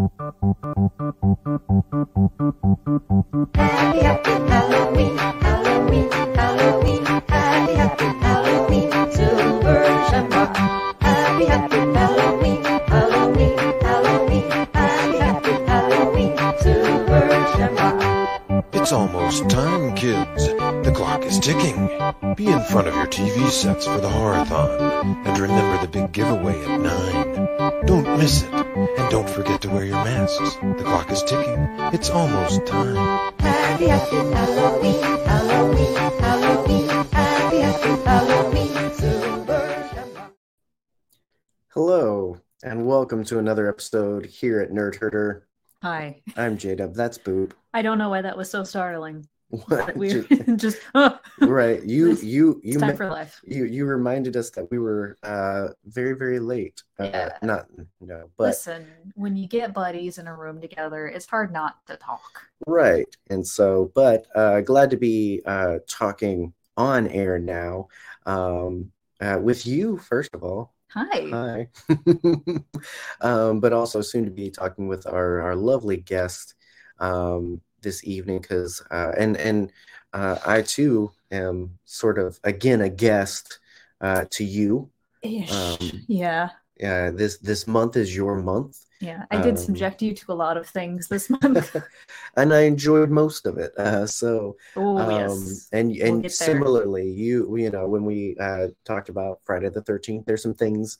Happy, happy Halloween, Halloween, It's almost time, kids. The clock is ticking. Be in front of your TV sets for the horathon. And remember the big giveaway at 9. Don't miss it. And don't forget to wear your masks. The clock is ticking. It's almost time. Happy, happy Halloween, Halloween, Halloween. Happy, happy Halloween, Silver Hello, and welcome to another episode here at Nerd Herder. Hi. I'm J-Dub. That's Boop. I don't know why that was so startling. What? We Ju- just oh, right. You you you time ma- for life. you you reminded us that we were uh very very late. Uh, Yeah. Not no, but Listen, when you get buddies in a room together, it's hard not to talk. right. And so, but uh, glad to be uh talking on air now. Um, uh, with you first of all. Hi. Hi. um, but also soon to be talking with our, our lovely guest um, this evening because uh, and and uh, I too am sort of again a guest uh, to you. Ish. um, yeah. Uh, this this month is your month, Yeah. I did um, subject you to a lot of things this month. and I enjoyed most of it. Uh, so oh um, yes. and We'll and similarly, you you know when we uh, talked about Friday the Thirteenth, there's some things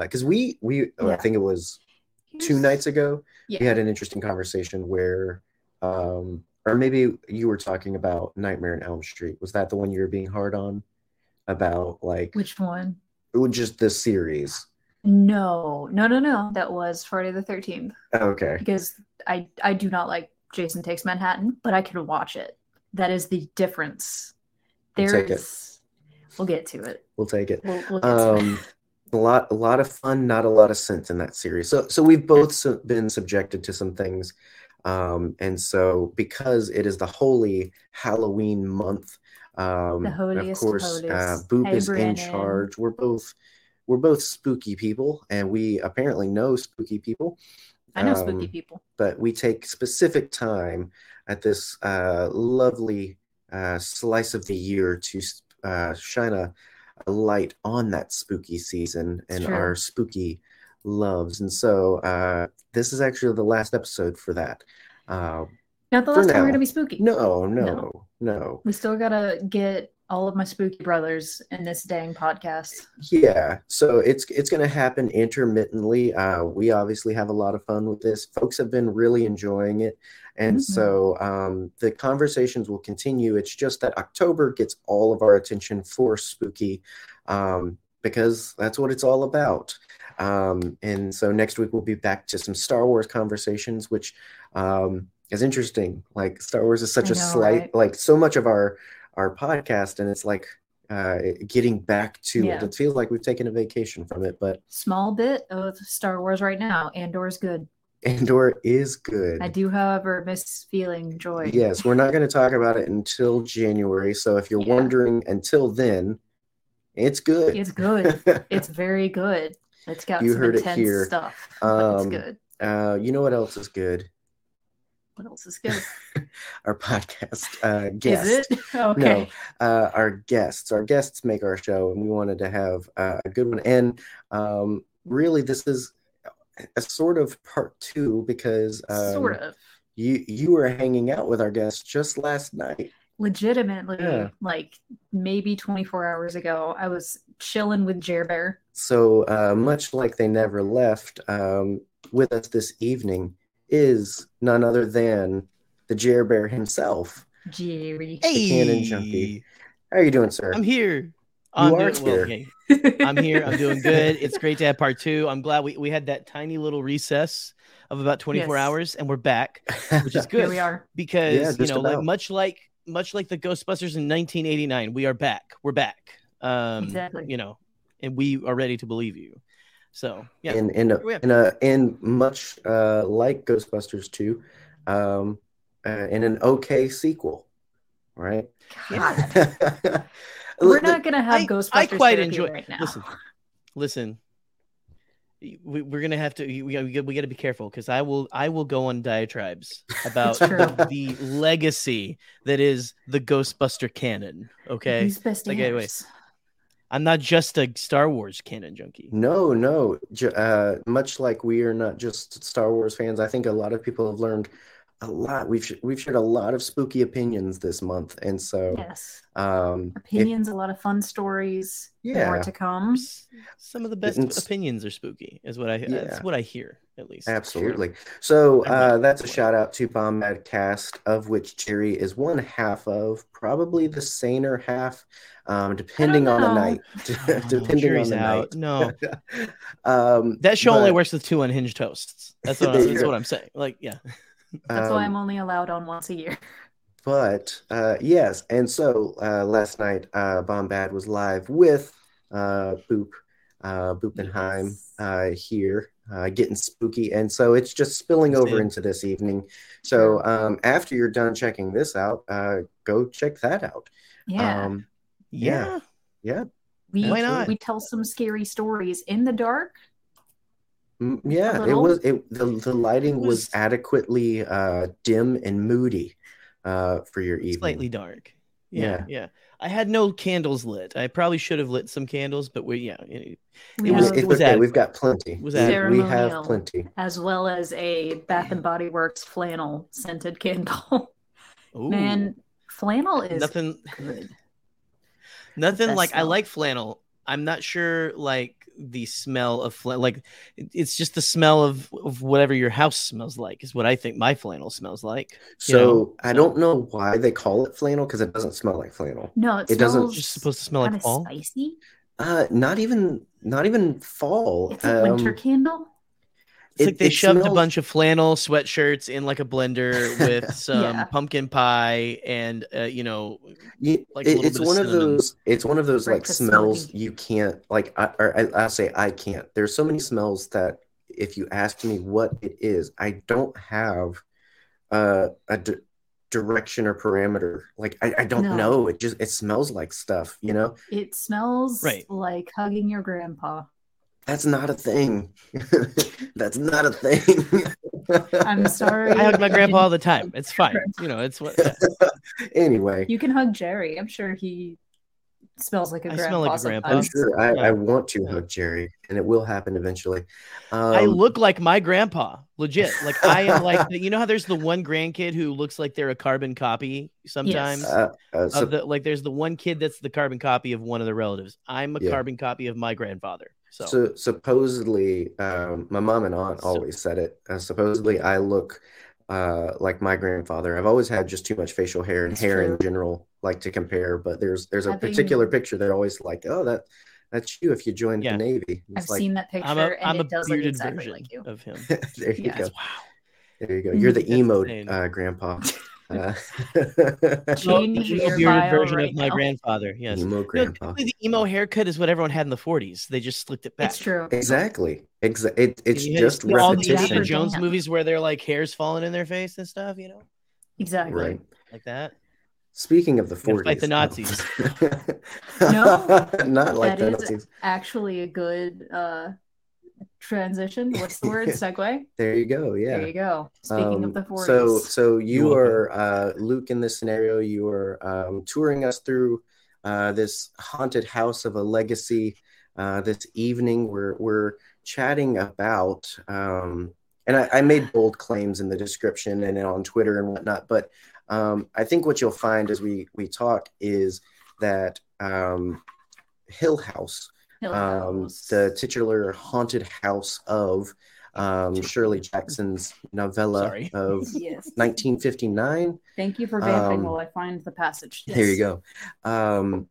because we we oh, I think it was two nights ago Yeah. we had an interesting conversation where um or maybe you were talking about nightmare on elm street was that the one you were being hard on about like Which one? it was just the series No, no, no, no. That was Friday the Thirteenth. okay Because I I do not like Jason Takes Manhattan, but I can watch it. That is the difference. We'll take it. We'll get to it. we'll take it We'll, we'll um it. a lot a lot of fun not a lot of sense in that series so so we've both been subjected to some things um and so because it is the holy halloween month um The of holiest of course uh boop Hey, is in charge we're both we're both spooky people and we apparently know spooky people I know spooky um, people. but we take specific time at this uh, lovely uh, slice of the year to uh, shine a, a light on that spooky season and our spooky loves. And so uh, this is actually the last episode for that. Uh, Not the last time we're gonna be spooky. no, no, No. no. We still gotta get all of my spooky brothers in this dang podcast. Yeah, so it's it's going to happen intermittently. Uh, we obviously have a lot of fun with this. Folks have been really enjoying it, and Mhm. so um, the conversations will continue. It's just that October gets all of our attention for spooky, um, because that's what it's all about. Um, and so next week we'll be back to some Star Wars conversations, which um, is interesting. Like Star Wars is such I a know, slight, right? like so much of our our podcast, and it's like uh, getting back to Yeah. it. It feels like we've taken a vacation from it, but Small bit of Star Wars right now. Andor's good. Andor is good. I do, however, miss feeling joy. Yes, we're not going to talk about it until January. So if you're Yeah. wondering until then, it's good. It's good. It's very good. It's got You some heard it here. stuff. but it's Um, good. uh, you know what else is good? What else is good? Our podcast uh, guest. Is it? Okay. No, uh, our guests. Our guests make our show, and we wanted to have uh, a good one. And um, really, this is a sort of part two because um, sort of. you you were hanging out with our guests just last night. Legitimately, Yeah. like maybe 24 hours ago, I was chilling with Jer Bear. So uh, much like they never left, um, with us this evening is none other than the Jer Bear himself. Jerry. The Canon Junkie. How are you doing, sir? I'm here. I'm are doing, well, here. okay. I'm here. I'm doing good. It's great to have part two. I'm glad we, we had that tiny little recess of about 24 Yes. hours and we're back which is Here good. we are. because Yeah, you just know like much like much like the Ghostbusters in 1989, we are back. We're back. Um Exactly. you know, and we are ready to believe you. So, yeah. in in a, Here we in a in much uh, like Ghostbusters 2, um, uh, in an okay sequel, right? God. We're not gonna have I- Ghostbusters I quite therapy enjoy right now. Listen. Listen. we, we're gonna have to we, we, we got to be careful because I will I will go on diatribes about the, the legacy that is the Ghostbuster canon. Okay, Who's best Like, anyway, heirs? I'm not just a Star Wars canon junkie. No, no. Uh, much like we are not just Star Wars fans, I think a lot of people have learned a lot. We've sh- we've shared a lot of spooky opinions this month, and so Yes. um, if- Opinions, a lot of fun stories. Yeah. More to come. Some of the best It's- opinions are spooky, is what I Yeah. that's what I hear at least. Absolutely. So uh, that's a shout out to Bombad Cast, of which Jerry is one half of, probably the saner half, um, depending on the night. Oh, depending on the out. No, um, that show only works with two unhinged hosts. That's what, I, that's what I'm saying. Like, yeah. That's why um, I'm only allowed on once a year. But uh, yes, and so uh, last night, uh, Bombad was live with uh, Boop, uh, Boopenheim Yes. uh, here, uh, getting spooky, and so it's just spilling That's over it. into this evening. So um, after you're done checking this out, uh, go check that out. Yeah. Um, Yeah. yeah, we, why not? we tell some scary stories in the dark. Mm, yeah, it was. It the the lighting It was, was- adequately uh, dim and moody uh, for your evening. Slightly dark. Yeah, Yeah. yeah. I had no candles lit. I probably should have lit some candles, but we yeah. it- We It was- have, It's was okay. We've got plenty. was We, we have plenty. as well as a Bath and Body Works flannel scented candle. Ooh, Man, flannel is nothing good. nothing best like I like flannel. I'm not sure like the smell of flannel like it's just the smell of, of whatever your house smells like is what I think my flannel smells like. So know, I don't know why they call it flannel because it doesn't smell like flannel. No, it, It doesn't- It's just supposed to smell like fall. spicy. Uh, not even not even fall. It's a winter Um, candle. It's it- like they it shoved a bunch of flannel sweatshirts in like a blender with some Yeah. pumpkin pie and uh, you know You, like a it- little it's bit of one of cinnamon. those. It's one of those like Breakfast smells smelling. you can't like. I, or I, I'll say I can't. There's so many smells that if you asked me what it is, I don't have uh, a d- direction or parameter. Like I, I don't No. know. It just it smells like stuff. You know, It smells Right. like hugging your grandpa. That's not a thing. that's not a thing. I'm sorry. I hug my grandpa all the time. It's fine. You know, it's what anyway, You can hug Jerry. I'm sure he smells like a I grandpa. smell like a grandpa. I'm sure I, Yeah. I want to hug Jerry, and it will happen eventually. Um, I look like my grandpa, legit. Like I am like you know how there's the one grandkid who looks like they're a carbon copy sometimes uh, uh, so- of the like there's the one kid that's the carbon copy of one of the relatives. I'm a Yeah. carbon copy of my grandfather. So, So supposedly, um, my mom and aunt So- always said it. Uh, supposedly, I look uh, like my grandfather. I've always had just too much facial hair and It's hair in general, like to compare. But there's there's a Having- particular picture that always like, oh, that that's you if you joined Yeah. the Navy. I've like, seen that picture, I'm a and I'm a it does look bearded exactly version like you. of him. there you Yeah. go. Wow. There you go. You're the emo uh, grandpa. Uh, Change the your bearded version right of my now. grandfather. Yes. emo grandpa. typically the emo haircut is what everyone had in the 40s. They just slicked it back. It's true. Exactly. Exa- it, it's You just see all the Indiana repetition. Jones Dan. movies where they're like hairs falling in their face and stuff, you know, Exactly. Right. like that. Speaking of the 40s. fight the Nazis. No, Not like that the is- Nazis. Actually, a good uh, transition. What's the word? Segue. There you go. Yeah. There you go. Speaking Um, of the 40s. So, so you You're are uh, Luke in this scenario. You are um, touring us through uh, this haunted house of a legacy. Uh, this evening, we're we're chatting about, um, and I, I made bold claims in the description and on Twitter and whatnot. But um, I think what you'll find as we we talk is that um, Hill House Hill um, the titular haunted house of um, Shirley Jackson's novella Sorry. of Yes. 1959. Thank you for vamping um, while I find the passage. There you go. Um,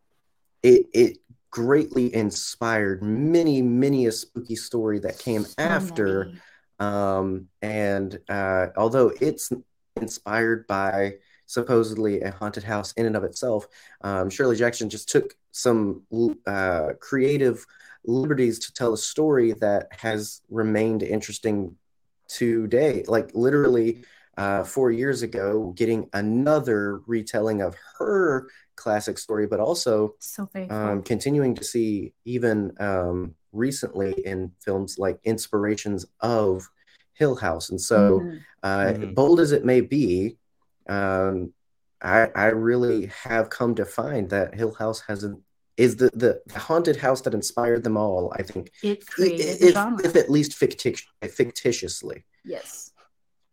it it greatly inspired many many a spooky story that came So after. many. Um, and uh, although it's inspired by supposedly a haunted house in and of itself, um, Shirley Jackson just took some uh, creative liberties to tell a story that has remained interesting today. Like literally uh, four years ago, getting another retelling of her classic story, but also So faithful. um, continuing to see even um, recently in films like inspirations of Hill House. And so, Mhm. uh, Mhm. bold as it may be, um, I, I really have come to find that Hill House has a, is the, the, the haunted house that inspired them all. I think, it created if, genre. if at least fictic, fictitiously. yes.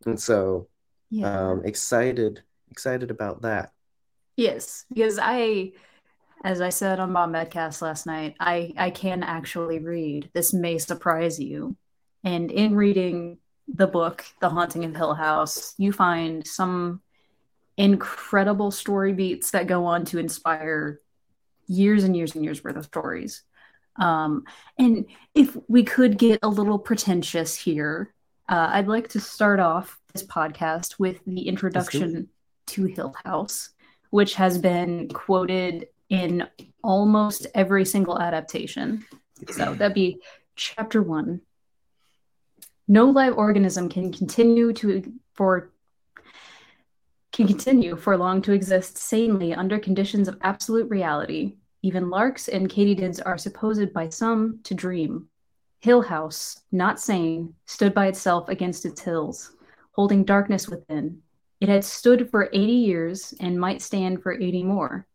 And so, Yeah. um, excited, excited about that. Yes, because I, as I said on Bombadcast last night, I I can actually read. This may surprise you, and in reading the book, The Haunting of Hill House, you find some incredible story beats that go on to inspire years and years and years worth of stories. Um, and if we could get a little pretentious here, uh, I'd like to start off this podcast with the introduction to Hill House, which has been quoted in almost every single adaptation. So that'd be chapter one. No live organism can continue to for can continue for long to exist sanely under conditions of absolute reality. Even larks and katydids are supposed by some to dream. Hill House, not sane, stood by itself against its hills, holding darkness within. It had stood for 80 years and might stand for 80 more.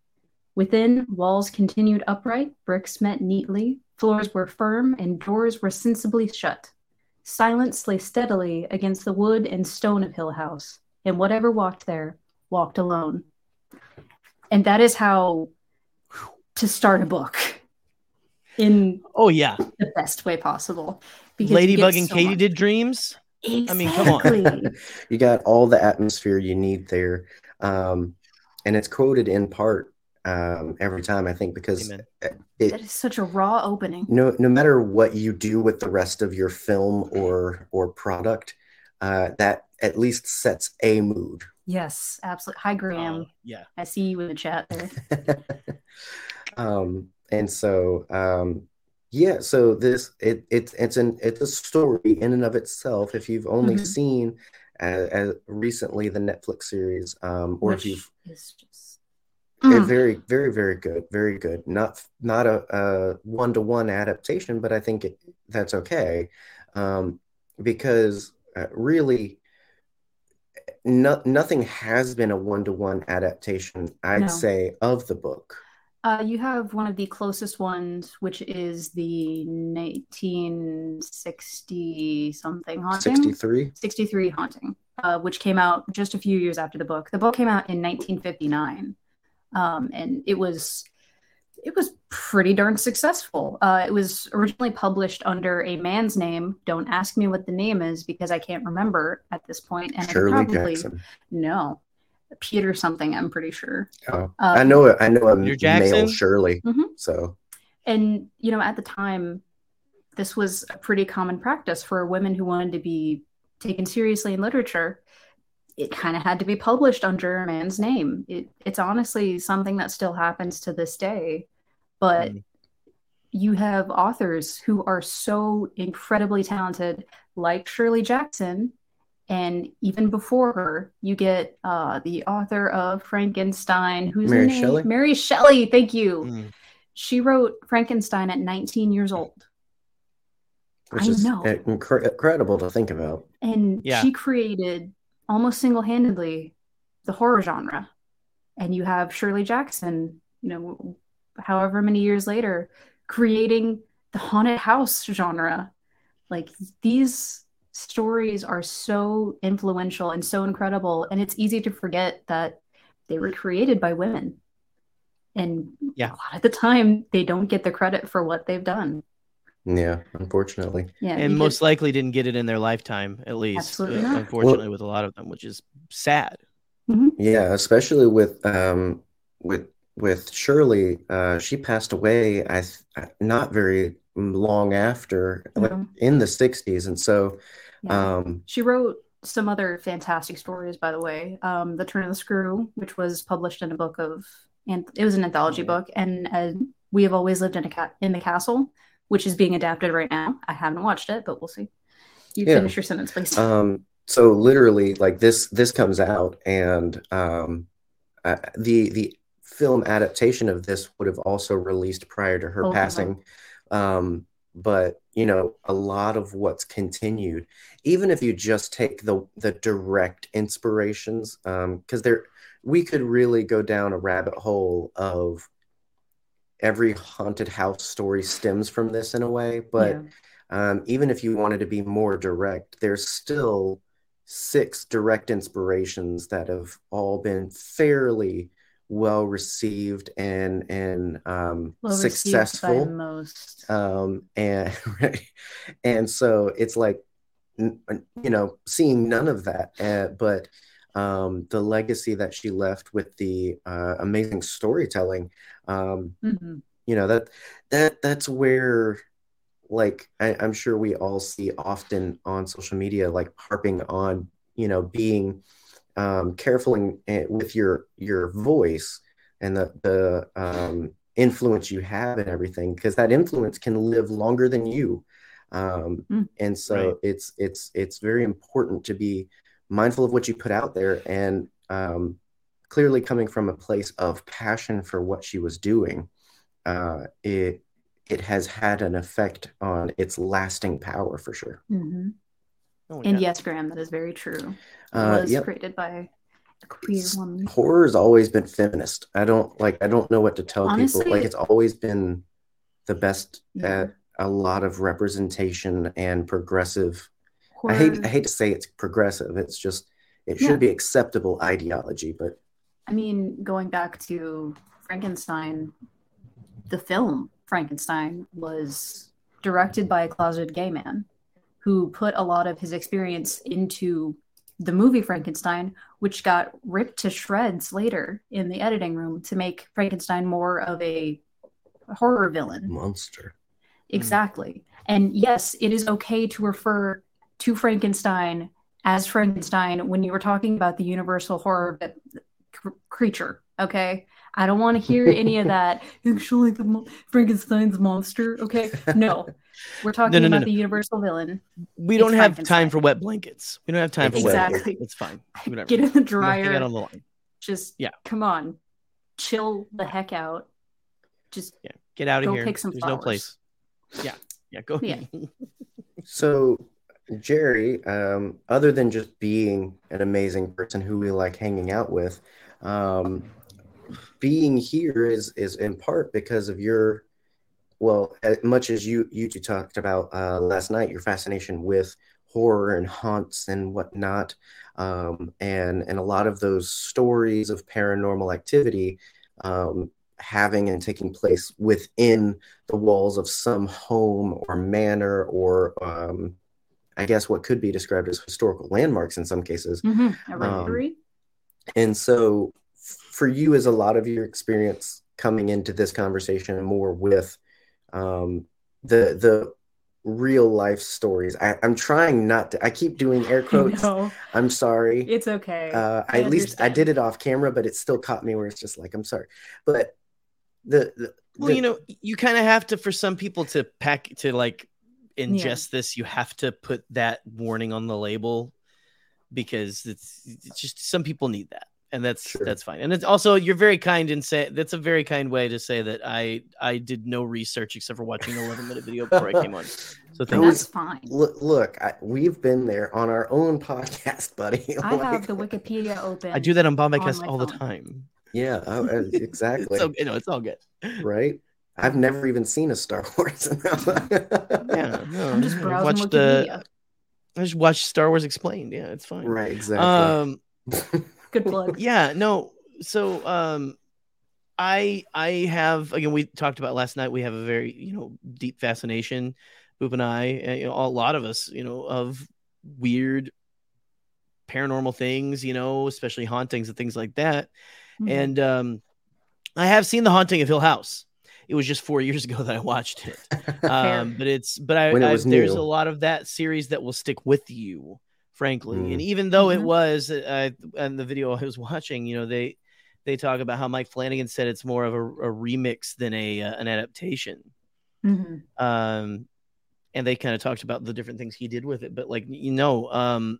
Within, walls continued upright, bricks met neatly, floors were firm, and doors were sensibly shut. Silence lay steadily against the wood and stone of Hill House, and whatever walked there walked alone. And that is how to start a book in Oh yeah, the best way possible. because Ladybug and so Katie much. did dreams. I mean, come on. You got all the atmosphere you need there um, and it's quoted in part um, every time i think because Amen. that it, is such a raw opening. no, no matter what you do with the rest of your film or or product uh, that at least sets a mood Yes, absolutely. Hi, Graham. Oh, yeah. I see you in the chat there. um, and so um, yeah so this it, it it's an it's a story in and of itself if you've only Mhm. seen uh, uh, recently the netflix series um, or if you've is just Uh, Mm. very very very good very good not not a, a one-to-one adaptation but i think it, that's okay um, because uh, really no, nothing has been a one-to-one adaptation i'd No. say of the book Uh, you have one of the closest ones, which is the 1960 something haunting. 63 63 Haunting, uh, which came out just a few years after the book. The book came out in 1959, um, and it was it was pretty darn successful. Uh, it was originally published under a man's name. Don't ask me what the name is because I can't remember at this point. And I shirley probably jackson no, Peter something. I'm pretty sure. oh, Uh, i know i know a male Jackson? shirley Mhm. so and you know at the time this was a pretty common practice for women who wanted to be taken seriously in literature it kind of had to be published under a man's name it, it's honestly something that still happens to this day but Mm. you have authors who are so incredibly talented like shirley jackson and even before her you get uh, the author of frankenstein who's Mary name? Shelley? mary shelley thank you Mm. she wrote Frankenstein at 19 years old. which I is know. incredible to think about And Yeah. she created almost single handedly the horror genre. And you have Shirley Jackson, you know, however many years later, creating the haunted house genre. Like these stories are so influential and so incredible. And it's easy to forget that they were created by women. And Yeah. a lot of the time, they don't get the credit for what they've done. Yeah unfortunately Yeah, and you most could- likely didn't get it in their lifetime, at least. Absolutely uh, not. Unfortunately, with a lot of them, which is sad. Yeah, especially with um with with Shirley, uh, she passed away. I th- not very long after, like Mhm. in the '60s, and so yeah. um, she wrote some other fantastic stories, by the way. Um, The Turn of the Screw, which was published in a book of, and it was an anthology Yeah. book, and uh, We Have Always Lived in a Ca- in the Castle, which is being adapted right now. I haven't watched it, but we'll see. You Yeah. finish your sentence, please. um, so literally, like this this comes out, and um, uh, the the film adaptation of this would have also released prior to her Oh, passing. Um, but you know, a lot of what's continued, even if you just take the the direct inspirations, because there we could really go down a rabbit hole of every haunted house story stems from this in a way, but Yeah. um, even if you wanted to be more direct, there's still six direct inspirations that have all been fairly well received and and um, Well successful. most. Um, and and so it's like you know seeing none of that, uh, but um, the legacy that she left with the uh, amazing storytelling. Um, Mhm. you know that that that's where like I, i'm sure we all see often on social media like harping on you know being um, careful in, with your your voice and the the um, influence you have and everything because that influence can live longer than you um, Mm. and so Right. it's it's it's very important to be mindful of what you put out there and um, clearly coming from a place of passion for what she was doing uh, it it has had an effect on its lasting power for sure. Mhm. Oh, And yeah. yes, Graham, that is very true. It Uh, was yep. created by a queer It's- woman. Horror's always been feminist. I don't like. I don't know what to tell Honestly- people. Like it's always been the best Yeah. at a lot of representation and progressive. I hate. I hate to say it's progressive. It's just it should Yeah. be acceptable ideology, but I mean, going back to Frankenstein, the film Frankenstein was directed by a closeted gay man who put a lot of his experience into the movie Frankenstein, which got ripped to shreds later in the editing room to make Frankenstein more of a horror villain. monster. Hmm. Exactly. And yes, it is okay to refer to Frankenstein as Frankenstein when you were talking about the universal horror vi- cr- creature. Okay. I don't want to hear any of that. Actually, the mo- Frankenstein's monster. Okay. No, we're talking no, no, about no. the universal villain. we don't it's have time for wet blankets. We don't have time for wet Exactly. blankets. It's fine. Whatever. Get in the I'm not hanging dryer. Get on the line. Just Yeah. come on. Chill the heck out. Just Yeah, get out of Go here. pick some There's no flowers. place. Yeah, yeah, go. Yeah. So, Jerry, um, other than just being an amazing person who we like hanging out with, um, being here is is in part because of your, well, as much as you you two talked about uh, last night, your fascination with horror and haunts and whatnot, um, and and a lot of those stories of paranormal activity. Um, having and taking place within the walls of some home or manor or um, I guess what could be described as historical landmarks in some cases. mhm, hereditary. And so f- for you is a lot of your experience coming into this conversation more with um, the the real life stories. I, I'm trying not to I keep doing air quotes. no, I'm sorry. it's okay. Uh, I at least I did it off camera, but it still caught me where it's just like, I'm sorry. But the, the Well, the- you know, you kind of have to for some people to pack to like ingest this. You have to put that warning on the label because it's, it's just some people need that, and that's Sure. that's fine. And it's also you're very kind and say that's a very kind way to say that I I did no research except for watching an 11 minute video before I came on. So thank Who you. That's fine. look, look I, we've been there on our own podcast, buddy. I have the Wikipedia open. I do that on on Bombcast my all the time. Yeah, uh, uh, exactly. It's okay. No, it's all good. right? I've never even seen a Star Wars. Yeah, no, I'm just I browsing watched, Wikipedia. uh, I just watched Star Wars Explained. Yeah, it's fine. Right, exactly. Um, Good plug. yeah no so um i i have again we talked about last night we have a very you know deep fascination boop and i and, you know a lot of us you know of weird paranormal things you know especially hauntings and things like that Mhm. and um i have seen the haunting of hill house it was just four years ago that i watched it um but it's but i, it I there's new. a lot of that series that will stick with you frankly Mm. and even though it Mhm. was uh, and the video i was watching you know they they talk about how mike flanagan said it's more of a, a remix than a uh, an adaptation Mhm. um and they kind of talked about the different things he did with it but like you know um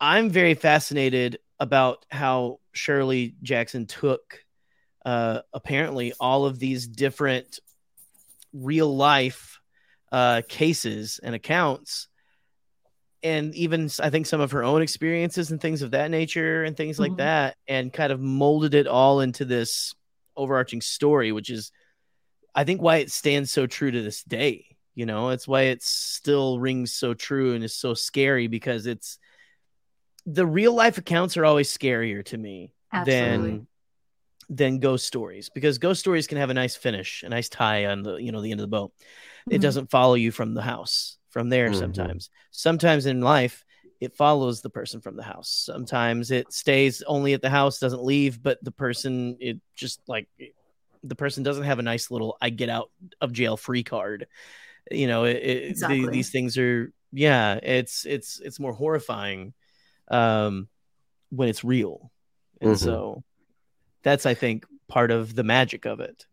i'm very fascinated about how shirley jackson took uh, apparently all of these different real life uh, cases and accounts and even i think some of her own experiences and things of that nature and things like Mhm. that, and kind of molded it all into this overarching story, which is, I think, why it stands so true to this day. You know, it's why it still rings so true and is so scary because it's the real life accounts are always scarier to me Absolutely. than than ghost stories because ghost stories can have a nice finish, a nice tie on the you know the end of the boat. It Mhm. doesn't follow you from the house from there Mhm. sometimes. Sometimes in life it follows the person from the house. Sometimes it stays only at the house, doesn't leave, but the person it just like the person doesn't have a nice little I get out of jail free card. You know, it, it, the- these things are yeah, it's it's it's more horrifying um when it's real. And Mhm. so that's I think part of the magic of it.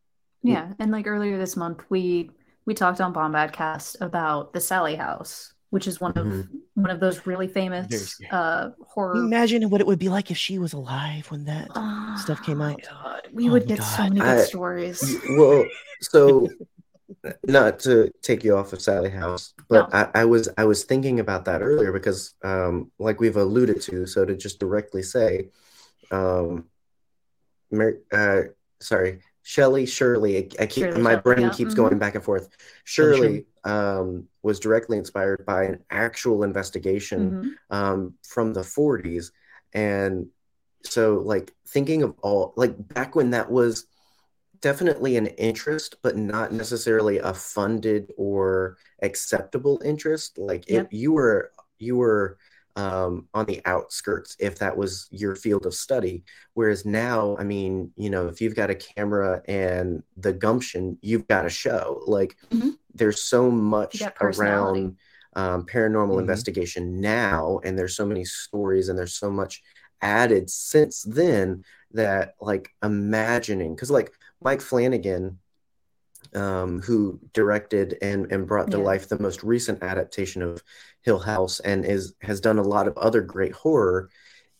Yeah, and like earlier this month, we we talked on Bombadcast about the Sallie House, which is one of Mhm. one of those really famous uh horror Imagine what it would be like if she was alive when that stuff came Oh, out. God, we Oh would my get so many good I- stories. well so not to take you off of sallie house but No. I, I was i was thinking about that earlier because um like we've alluded to so to just directly say um Mar- uh sorry Shelley Shirley, I, I keep Shirley my brain yeah, keeps mhm. going back and forth. Shirley um, was directly inspired by an actual investigation Mhm. um, from the 40s. And so, like, thinking of all, like, back when that was definitely an interest, but not necessarily a funded or acceptable interest. Like, Yep. if you were, you were, um, on the outskirts if that was your field of study. Whereas now, I mean, you know, if you've got a camera and the gumption, you've got a show. Like, Mhm. there's so much around um, paranormal Mhm. investigation now, and there's so many stories, and there's so much added since then that, like, imagining, because like Mike Flanagan, um, who directed and and brought to Yeah. life the most recent adaptation of Hill House, and is has done a lot of other great horror.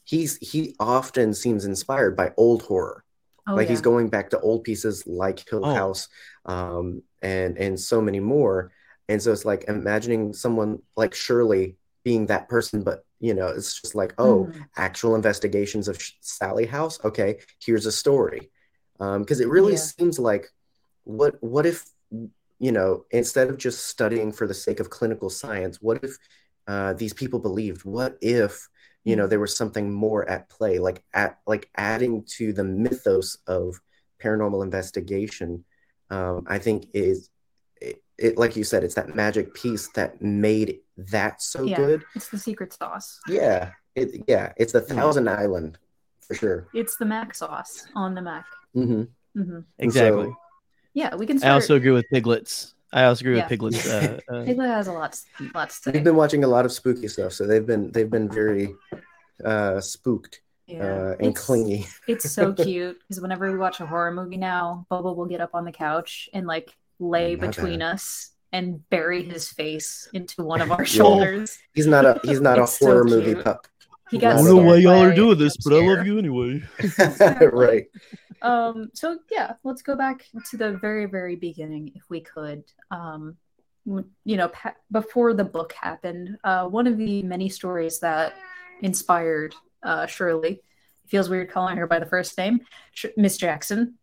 He's he often seems inspired by old horror Oh, like yeah. he's going back to old pieces like Hill Oh. House, um, and and so many more. And so it's like imagining someone like Shirley being that person, but you know, it's just like, oh, Mhm. actual investigations of Sh- Sallie House. Okay, here's a story, because it really Yeah. seems like, what what if you know, instead of just studying for the sake of clinical science, what if uh, these people believed? What if you know Mhm. there was something more at play like at like adding to the mythos of paranormal investigation um i think is it, it like you said it's that magic piece that made that so Yeah. good It's the secret sauce. yeah it yeah it's the thousand island for sure It's the Mac sauce on the Mac. hmm hmm Exactly. So- Yeah, we can I also agree with piglets. I also agree Yeah. with piglets. Uh, uh, Piglet has a lot, to- lots to say. we've been watching a lot of spooky stuff so they've been they've been very uh spooked yeah. uh and It's- clingy It's so cute because whenever we watch a horror movie now, Bubba will get up on the couch and like lay My between bad. us and bury his face into one of our Yeah. shoulders. he's not a he's not a It's so horror movie pup He got I don't know why y'all are doing this, but I love you anyway. Right Um, so yeah, let's go back to the very, very beginning, if we could. Um, you know, pa- before the book happened, uh, one of the many stories that inspired uh, Shirley feels weird calling her by the first name, Sh- Miss Jackson.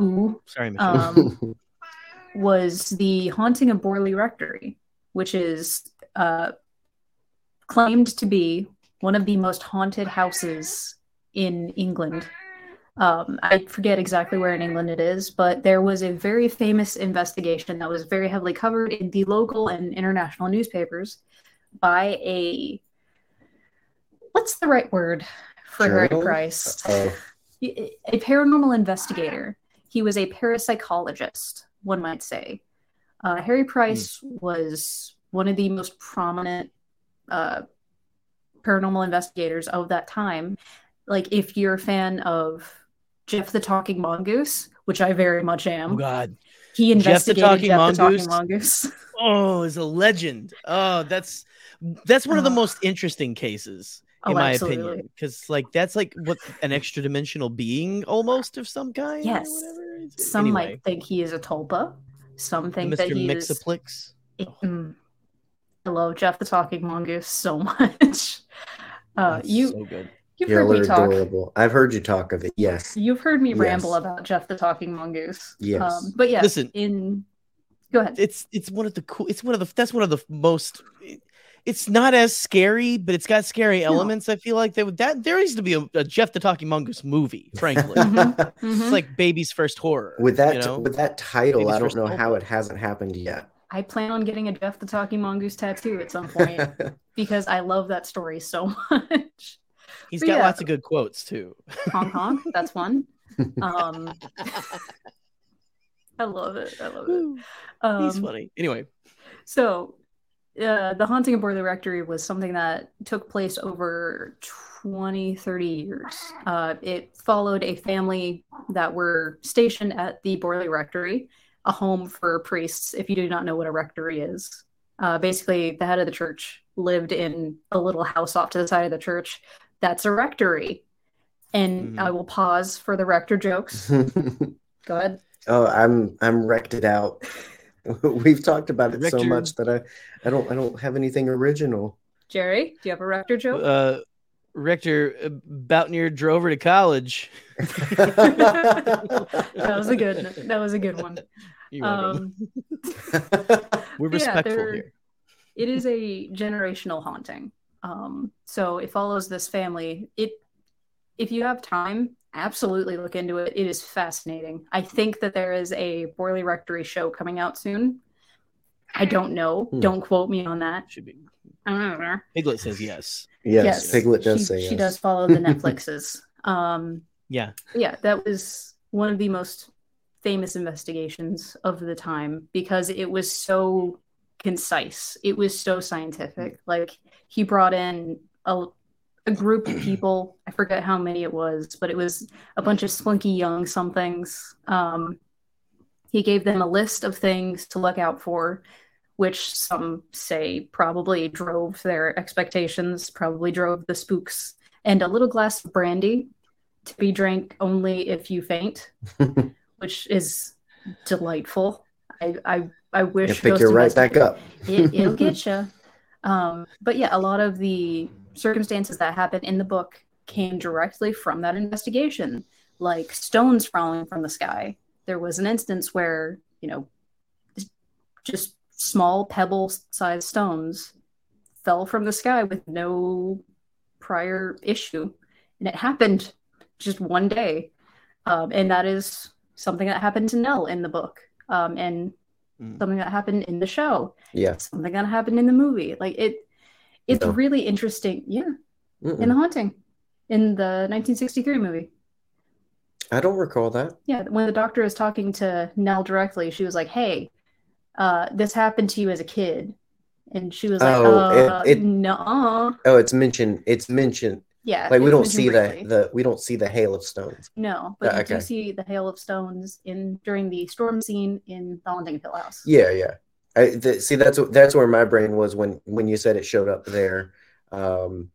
Ooh, Sorry, Michelle. um, was the haunting of Borley Rectory, which is uh, claimed to be one of the most haunted houses in England. Um, I forget exactly where in England it is, but there was a very famous investigation that was very heavily covered in the local and international newspapers by a what's the right word for Harry Price? oh a paranormal investigator. He was a parapsychologist, one might say. Uh, Harry Price was one of the most prominent uh, paranormal investigators of that time. Like, if you're a fan of Gef the Talking Mongoose, which I very much am. oh God. he Gef the investigated Talking Gef the Talking Mongoose? Mongoose. Oh, is a legend. Oh, that's that's one of the Oh. most interesting cases. Oh, in my absolutely. opinion, because like that's like what an extra dimensional being almost of some kind. Yes. Some anyway, might think he is a tulpa. Some think that Mr. he is. Mxyzptlk. it- mm. I love Gef the Talking Mongoose so much. Uh, you so good. you've Y'all heard are me talk. adorable. I've heard you talk of it. Yes. You've heard me Yes. ramble about Gef the Talking Mongoose. Yes. Um, but yeah, Listen. in go ahead. It's it's one of the cool. It's one of the that's one of the most. It's not as scary, but it's got scary elements. I feel like that that there needs to be a, a Gef the Talking Mongoose movie. Frankly, Mhm. it's Mhm. like baby's first horror. with that you know? with that title, Maybe I don't know Tulpa. how it hasn't happened yet. I plan on getting a Gef the Talking Mongoose tattoo at some point because I love that story so much. He's but got yeah. lots of good quotes too. Hong Kong, that's one. Um, I love it. I love it. Um, He's funny. Anyway, So, uh, The Haunting of Borley Rectory was something that took place over 20, 30 years. Uh, it followed a family that were stationed at the Borley Rectory, a home for priests, if you do not know what a rectory is. Uh, basically, the head of the church lived in a little house off to the side of the church. That's a rectory. And Mhm. I will pause for the rector jokes. Go ahead. oh, I'm I'm wrecked it out. We've talked about it so much that I I don't I don't have anything original. Jerry, do you have a rector joke? uh, Rector uh, Boutnier drove her to college. that was a good that was a good one um We're yeah, respectful they're- here. it is a generational haunting um so it follows this family it if you have time absolutely look into it it is fascinating i think that there is a borley rectory show coming out soon i don't know Hmm. don't quote me on that Should be. I don't know. Piglet says yes. Yes, Piglet does she, say yes. she does follow the netflixes um Yeah. yeah, that was one of the most famous investigations of the time because it was so concise. It was so scientific. Like he brought in a, a group of people. I forget how many it was, but it was a bunch of slinky young somethings. Um, he gave them a list of things to look out for, which some say probably drove their expectations, probably drove the spooks, and a little glass of brandy to be drank only if you faint, which is delightful. I I, I wish You pick Ghost you right back up. it, it'll get you. Um, but yeah, a lot of the circumstances that happen in the book came directly from that investigation, like stones falling from the sky. There was an instance where, you know, just small pebble sized stones fell from the sky with no prior issue. And it happened just one day. Um, and that is something that happened to Nell in the book. Um, and Mm. something that happened in the show Yeah. something that happened in the movie. Like it, it's No. really interesting. Yeah, Mm-mm. in the haunting, in the 1963 movie. I don't recall that. Yeah, when the doctor is talking to Nell directly, she was like, "Hey, uh, this happened to you as a kid," and she was like, Oh, "Uh, it- it- no, Oh, it's mentioned. It's mentioned. yeah." Like we don't see the briefly. the we don't see the hail of stones. no, but Uh, you do see the hail of stones in during the storm scene in the haunting Hill House. Yeah, yeah. I th- see. That's that's where my brain was when when you said it showed up there. Um,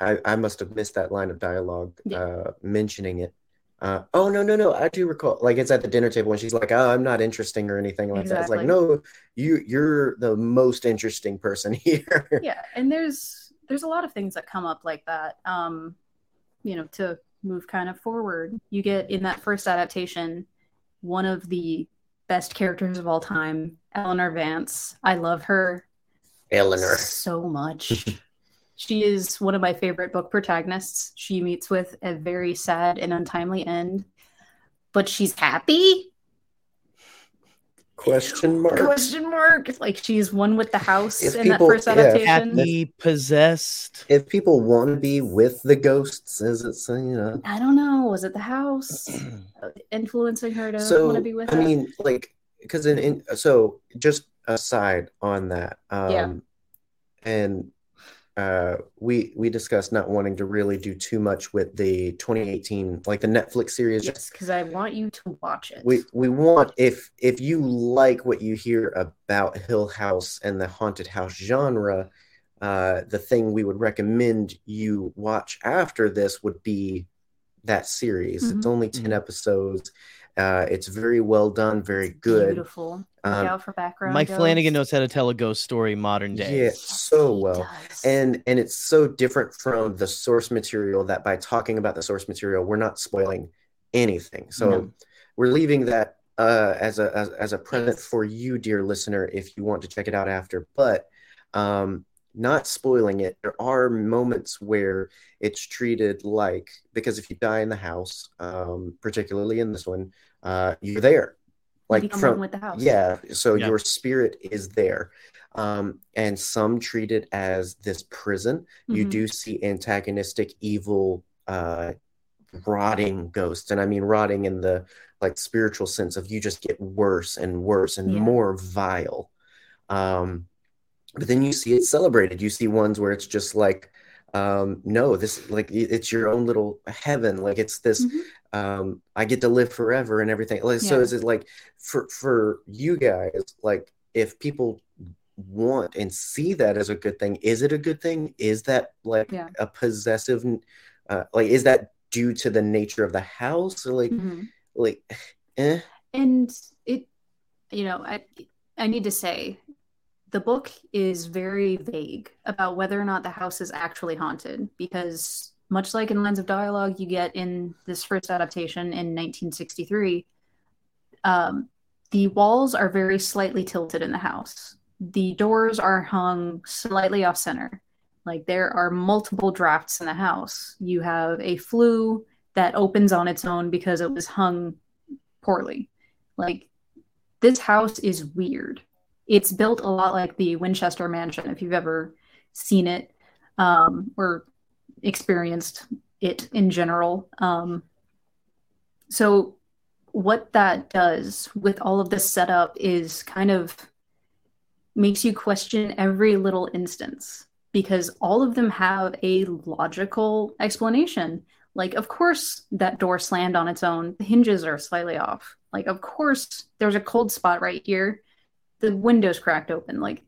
I I must have missed that line of dialogue Yeah. uh, mentioning it. Uh, oh no no no! I do recall. Like it's at the dinner table when she's like, "Oh, I'm not interesting or anything like that." It's like, no, you you're the most interesting person here. yeah and there's there's a lot of things that come up like that um you know to move kind of forward you get in that first adaptation one of the best characters of all time eleanor vance i love her Eleanor. so much she is one of my favorite book protagonists she meets with a very sad and untimely end but she's happy Question mark. question mark like she's one with the house If in people- that first yeah. adaptation Happy possessed. If people want to be with the ghosts, is it so, you know? I don't know. Was it the house influencing her to so want to be with I it? mean, like, because in, in so just aside on that, um, Yeah. and uh, we we discussed not wanting to really do too much with the 2018, like the Netflix series. yes, because I want you to watch it. We we want if if you like what you hear about Hill House and the haunted house genre, uh, the thing we would recommend you watch after this would be that series. It's Mhm. only 10 Mhm. episodes. Uh, it's very well done, very good. Beautiful. Look Um, out for background. Mike Flanagan knows how to tell a ghost story modern day. Yeah, so well. and and it's so different from the source material that by talking about the source material we're not spoiling anything so No. we're leaving that uh, as a as, as a present for you dear listener if you want to check it out after but um not spoiling it there are moments where it's treated like because if you die in the house um particularly in this one uh you're there like become from with the house. yeah so Yeah. your spirit is there um, and some treat it as this prison. You Mhm. do see antagonistic, evil, uh, rotting ghosts, and I mean rotting in the like spiritual sense of you just get worse and worse and Yeah. more vile. Um, but then you see it celebrated. You see ones where it's just like, um, no, this like it's your own little heaven. Like it's this. Mhm. Um, I get to live forever and everything. Like, So Yeah. is it like for for you guys? Like if people want and see that as a good thing, is it a good thing? Is that like Yeah. a possessive? Uh, like is that due to the nature of the house or like Mhm. like eh? and it you know i i need to say the book is very vague about whether or not the house is actually haunted because much like in lines of dialogue you get in this first adaptation in 1963 um, the walls are very slightly tilted in the house the doors are hung slightly off center like there are multiple drafts in the house you have a flue that opens on its own because it was hung poorly. Like this house is weird. It's built a lot like the Winchester Mansion, if you've ever seen it um, or experienced it in general. Um, so, what that does with all of this setup is kind of makes you question every little instance because all of them have a logical explanation. Like, of course, that door slammed on its own. The hinges are slightly off. Like, of course, there's a cold spot right here. The window's cracked open. Like,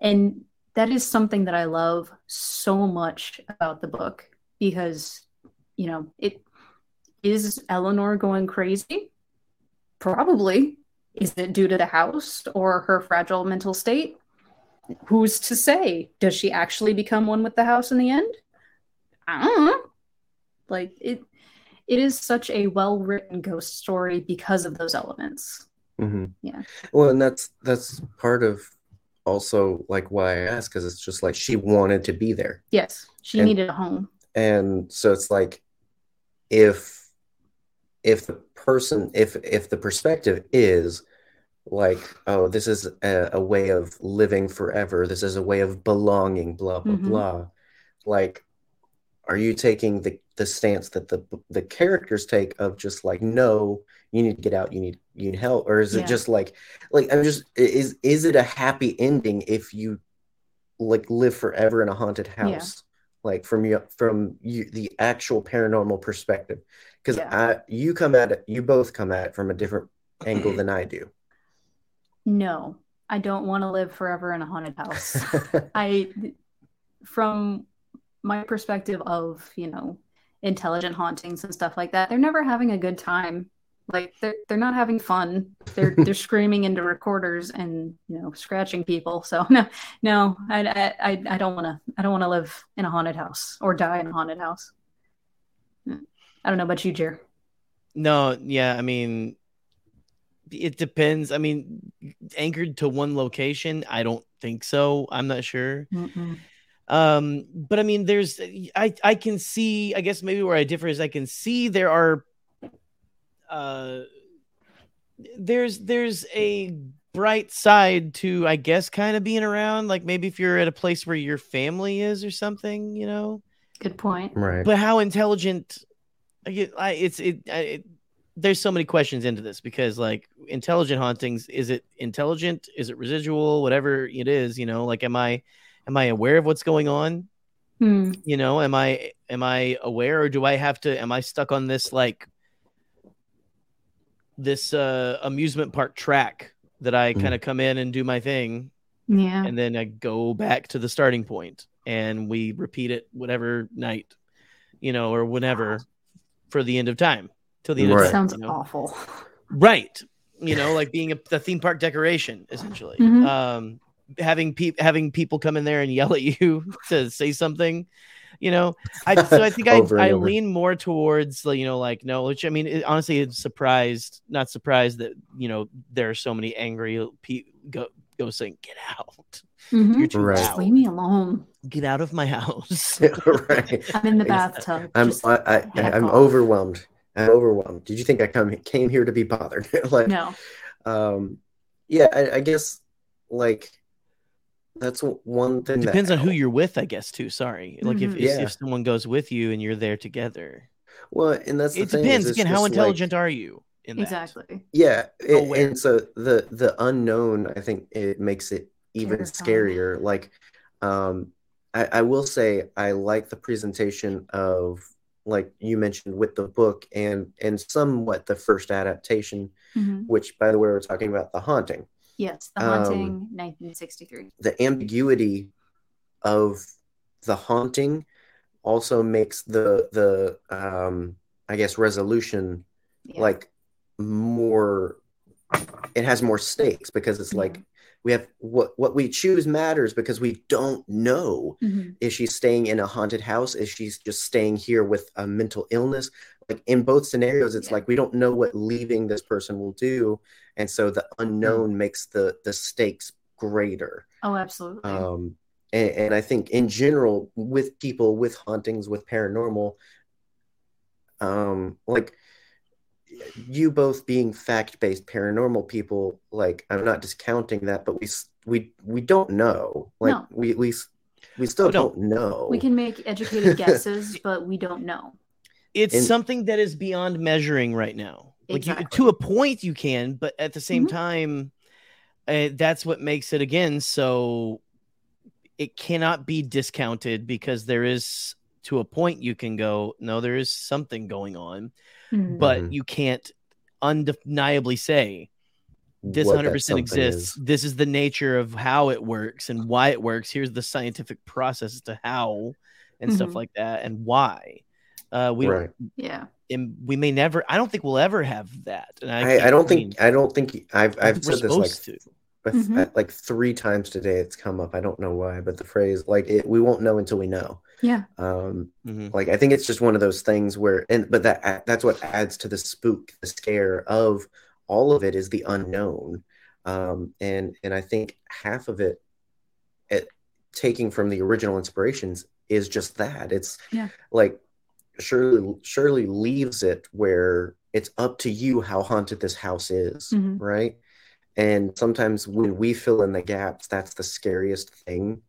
and that is something that I love so much about the book because, you know, it is Eleanor going crazy? Probably. Is it due to the house or her fragile mental state? Who's to say? Does she actually become one with the house in the end? I don't know. Like it it is such a well-written ghost story because of those elements. Mhm. Yeah. Well, and that's that's part of also like why I asked because it's just like she wanted to be there. Yes, she And- needed a home. and so it's like if if the person if if the perspective is like oh this is a, a way of living forever this is a way of belonging blah blah Mhm. blah like are you taking the the stance that the the characters take of just like no you need to get out you need you need help or is it just like like i'm just is is it a happy ending if you like live forever in a haunted Yeah. house like from you from you the actual paranormal perspective because Yeah. i you come at it you both come at it from a different angle than i do No, I don't want to live forever in a haunted house. I, from my perspective of, you know, intelligent hauntings and stuff like that, they're never having a good time. Like they're they're not having fun. They're they're screaming into recorders and you know scratching people. So no, no, I I I- I don't want to I don't want to live in a haunted house or die in a haunted house. I don't know about you, Jer. No, yeah, I mean, it depends. I mean, anchored to one location, I don't think so. I'm not sure. Mm-mm. Um, but I mean, there's, I, I can see, I guess maybe where I differ is I can see there are, uh, there's, there's a bright side to, I guess, kind of being around. Like maybe if you're at a place where your family is or something, you know, Good point. right but how intelligent I get I, it's it, I, it there's so many questions into this because like intelligent hauntings is it intelligent is it residual whatever it is you know like am i am i aware of what's going on Hmm. you know am i am i aware or do i have to am i stuck on this like this uh amusement park track that i Mhm. kind of come in and do my thing Yeah. and then I go back to the starting point and we repeat it whatever night, you know, or whenever for the end of time till the end Right. of time. Sounds you know? awful. Right. You know, like being a, the theme park decoration essentially. Mhm. Um, having people having people come in there and yell at you to say something. You know, I so I think I, I lean more towards you know like no, which I mean it, honestly it's surprised not surprised that you know there are so many angry people go go saying get out Mhm. you're too Right. Just leave me alone. get out of my house right. I'm in the bathtub. I'm Just I, I, heck I'm off. overwhelmed. I'm overwhelmed. Did you think I come came here to be bothered? like, no. um, yeah, I, I guess like that's one thing. It depends that on who you're with i guess too sorry like if, Mhm. if, Yeah. if someone goes with you and you're there together Well, and that's the it thing. depends again how just, like- intelligent are you in that Exactly. Yeah, it, aware. and so the the unknown, I think it makes it even Terrifying. scarier. Like, um, I, I will say I like the presentation of like you mentioned with the book and and somewhat the first adaptation, Mhm. which by the way we're talking about the haunting. Yes. The Um, Haunting, 1963. The ambiguity of the haunting also makes the the um, I guess resolution Yeah. like more it has more stakes because it's like we have what what we choose matters because we don't know Mhm. is she staying in a haunted house is she just staying here with a mental illness like in both scenarios it's Yeah. like we don't know what leaving this person will do and so the unknown makes the the stakes greater Oh, absolutely. um and, and i think in general with people with hauntings with paranormal um like you both being fact-based paranormal people like i'm not discounting that but we we we don't know like No. we we we still Oh, no. don't know we can make educated guesses, but we don't know. It's And- something that is beyond measuring right now like you, to a point you can but at the same Mhm. time uh, that's what makes it again so it cannot be discounted because there is to a point you can go no there is something going on Mhm. but Mhm. you can't undeniably say this what 100% exists is. this is the nature of how it works and why it works here's the scientific process to how and stuff Mhm. like that and why uh we right yeah. and we may never i don't think we'll ever have that and i, I, I don't mean, think i don't think i've I i've said this like to. but Mhm. uh, like three times today it's come up i don't know why but the phrase like it, we won't know until we know Yeah. um Mhm. like i think it's just one of those things where and but that that's what adds to the spook the scare of all of it is the unknown um and and i think half of it, it taking from the original inspirations is just that it's Yeah. like shirley shirley leaves it where it's up to you how haunted this house is Mhm. right and sometimes when we fill in the gaps that's the scariest thing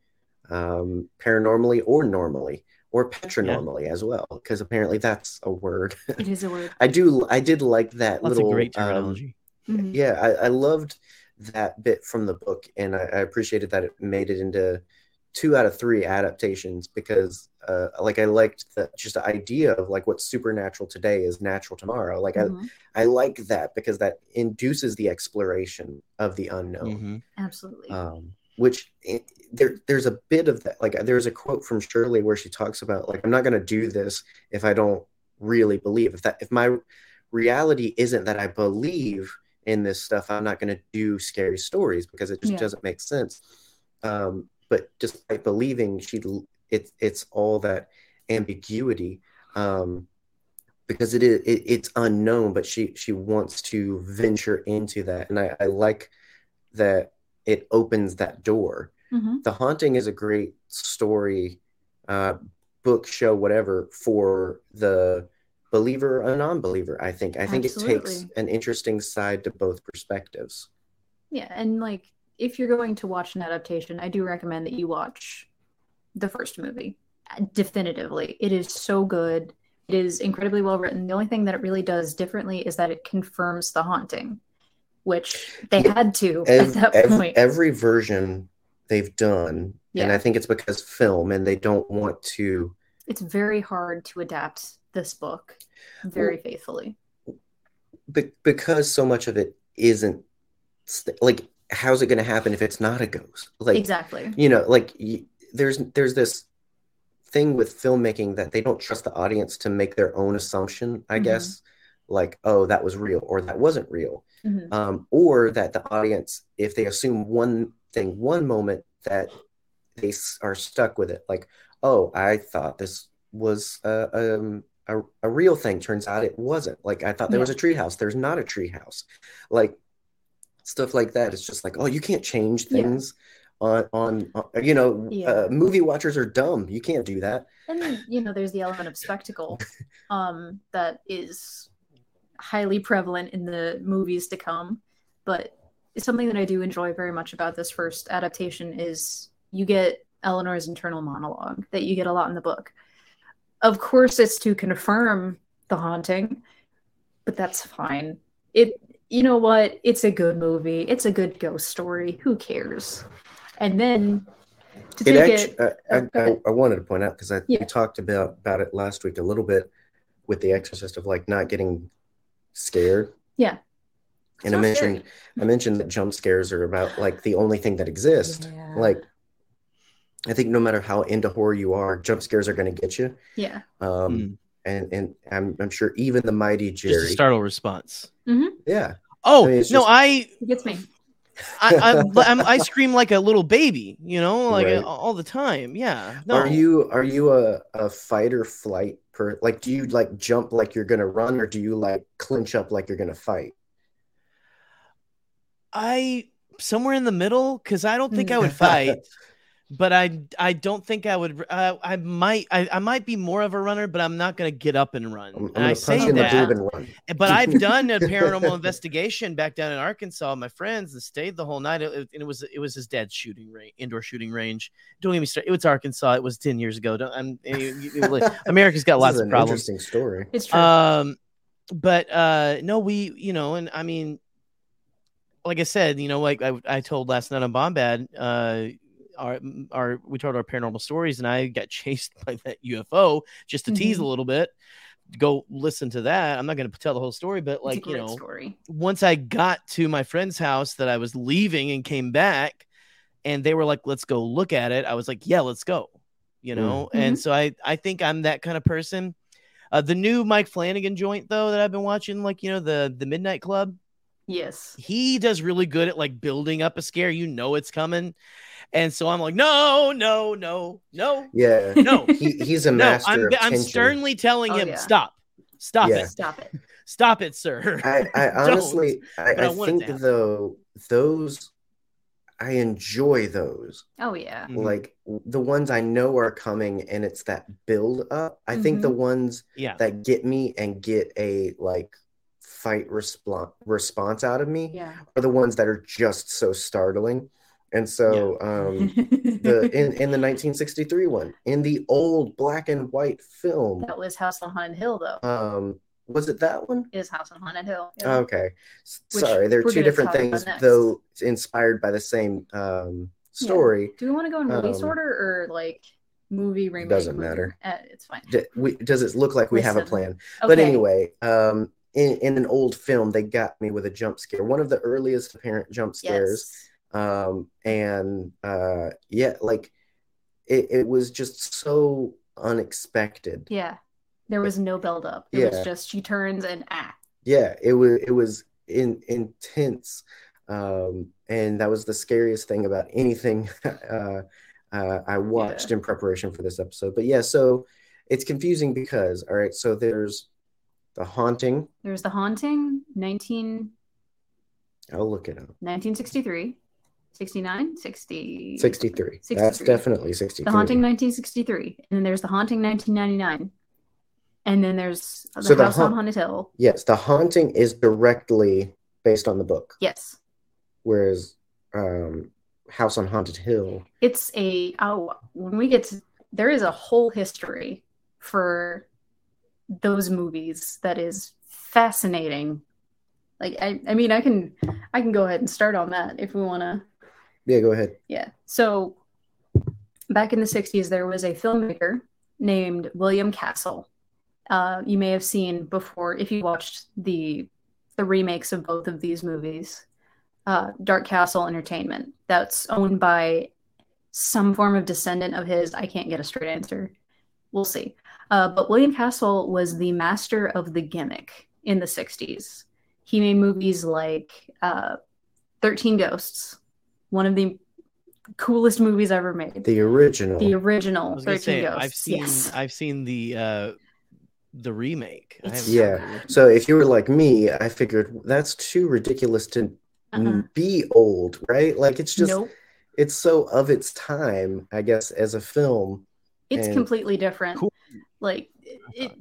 um paranormally or normally or petronormally as well because apparently that's a word It is a word. i do i did like that that's little a great um, terminology Mhm. yeah I, I loved that bit from the book and I, I appreciated that it made it into two out of three adaptations because uh, like i liked the just the idea of like what's supernatural today is natural tomorrow like Mhm. I, I like that because that induces the exploration of the unknown Mhm. Absolutely. um, which it, there there's a bit of that like there's a quote from shirley where she talks about like i'm not going to do this if i don't really believe if that if my reality isn't that i believe in this stuff i'm not going to do scary stories because it just Yeah. doesn't make sense um, but despite believing she it, it's all that ambiguity um, because it is it, it's unknown but she she wants to venture into that. And i, I like that it opens that door. Mhm. the haunting is a great story uh, book show whatever for the believer or non-believer i think. I think it takes an interesting side to both perspectives. Yeah, and like if you're going to watch an adaptation, I do recommend that you watch the first movie. Definitively. It is so good. It is incredibly well written. The only thing that it really does differently is that it confirms the haunting, which they Yeah, had to Ev- at that point. every version they've done and i think it's because film and they don't want to It's very hard to adapt this book very faithfully. be- because so much of it isn't st- like how's it going to happen if it's not a ghost? Like exactly. you know like y- there's there's this thing with filmmaking that they don't trust the audience to make their own assumption i Mhm. guess. Like oh that was real or that wasn't real. Mhm. um, or that the audience if they assume one thing one moment that they s- are stuck with it. Like oh i thought this was a, um, a, a real thing. Turns out it wasn't. Like i thought there was a treehouse. There's not a treehouse. Like stuff like that. It's just like oh you can't change Yeah. On on, on you know Yeah. uh, movie watchers are dumb. You can't do that. And you know there's the element of spectacle um that is highly prevalent in the movies to come. But it's something that i do enjoy very much about this first adaptation is you get eleanor's internal monologue that you get a lot in the book. Of course it's to confirm the haunting but that's fine. It you know what? It's a good movie. It's a good ghost story. Who cares and then to it take actually it uh, I, oh, go I. I wanted to point out because I Yeah. we talked about about it last week a little bit with the exorcist of like not getting scared Yeah. and I mentioned scary. I mentioned that jump scares are about like the only thing that exists. Yeah. Like I think no matter how into horror you are, jump scares are going to get you. yeah Um, Mm. and and I'm I'm sure even the mighty Just a Jerry, startle response. yeah, Oh I mean, no, just- I it gets me I, I, I'm, I scream like a little baby, you know, like Right. all the time. Yeah. No. Are you are you a, a fight or flight per like do you like jump like you're gonna run or do you like clinch up like you're gonna fight? I somewhere in the middle because I don't think I Mm. would fight, but I I don't think I would. Uh, I might I, I might be more of a runner, but I'm not gonna get up and run. I'm, I'm I say you in the that, boob and run. but I've done a paranormal investigation back down in Arkansas. My friends and stayed the whole night. It, it- and it was it was his dad's shooting range, indoor shooting range. Don't get me started. It was Arkansas. It was ten years ago. Don't, I'm, you- you- you- America's got lots is of problems. interesting story. it's true Um, but uh, no, we, you know, and I mean, like I said, you know, like I, I told last night on Bombad, uh, our, our, we told our paranormal stories, and I got chased by that UFO just to tease a Mhm. little bit. Go listen to that. I'm not going to tell the whole story, but like you know, story once I got to my friend's house that I was leaving and came back, and they were like, "Let's go look at it." I was like, "Yeah, let's go," you know. And so I I think I'm that kind of person. Uh, the new Mike Flanagan joint though that I've been watching, like you know the the Midnight Club, yes he does really good at like building up a scare. You know it's coming, and so I'm like, no, no, no, no, Yeah, no, he, he's a no. master I'm of I'm sternly telling Oh, him, yeah. stop, stop Yeah. it, stop it stop it, sir. I, I Don't. honestly, I, I I want it to think though those, I enjoy those. oh yeah Mhm. Like the ones I know are coming, and it's that build up. I think Mm-hmm. the ones yeah, that get me and get a like fight response response out of me yeah are the ones that are just so startling. And so, um, the in, in the 1963 one, in the old black and white film, that was house on haunted hill though um, was it that one? it is house on haunted hill yeah. Okay. Which Sorry, there are two different things, though inspired by the same um, story. do we want to go in release Um, order or like movie remake doesn't movie? matter. Uh, it's fine we, does it look like we have a Listen. plan? But anyway, um, in, in an old film, they got me with a jump scare, one of the earliest apparent jump scares. yes. Um, and uh, yeah, like it, it was just so unexpected. yeah. There was no build up it Yeah. was just she turns and ah. Yeah it was it was in, intense. Um and that was the scariest thing about anything uh, uh i watched in preparation for this episode. But yeah so it's confusing because all right so there's the haunting. There's the haunting 19 i'll look it up. 1963 69 60 63 that's definitely 63 the haunting 1963 and then there's the haunting 1999 and then there's the So the house on haunted hill. Yes the haunting is directly based on the book. Yes. Whereas um house on haunted hill. It's a oh when we get to there is a whole history for those movies that is fascinating like i i mean i can i can go ahead and start on that if we want to yeah go ahead yeah so back in the 60s there was a filmmaker named william castle uh, you may have seen before if you watched the the remakes of both of these movies uh, Dark Castle Entertainment that's owned by some form of descendant of his. I can't get a straight answer. We'll see. Uh, but William Castle was the master of the gimmick in the 60s. He made movies like uh, 13 Ghosts, one of the coolest movies ever made. The original. The original was 13 say Ghosts. I've seen yes. I've seen the uh the remake. I yeah. So if you were like me, I figured that's too ridiculous to Uh-huh. be old, right? Like it's just nope. it's so of its time, I guess, as a film. It's and- completely different. Cool. Like it, it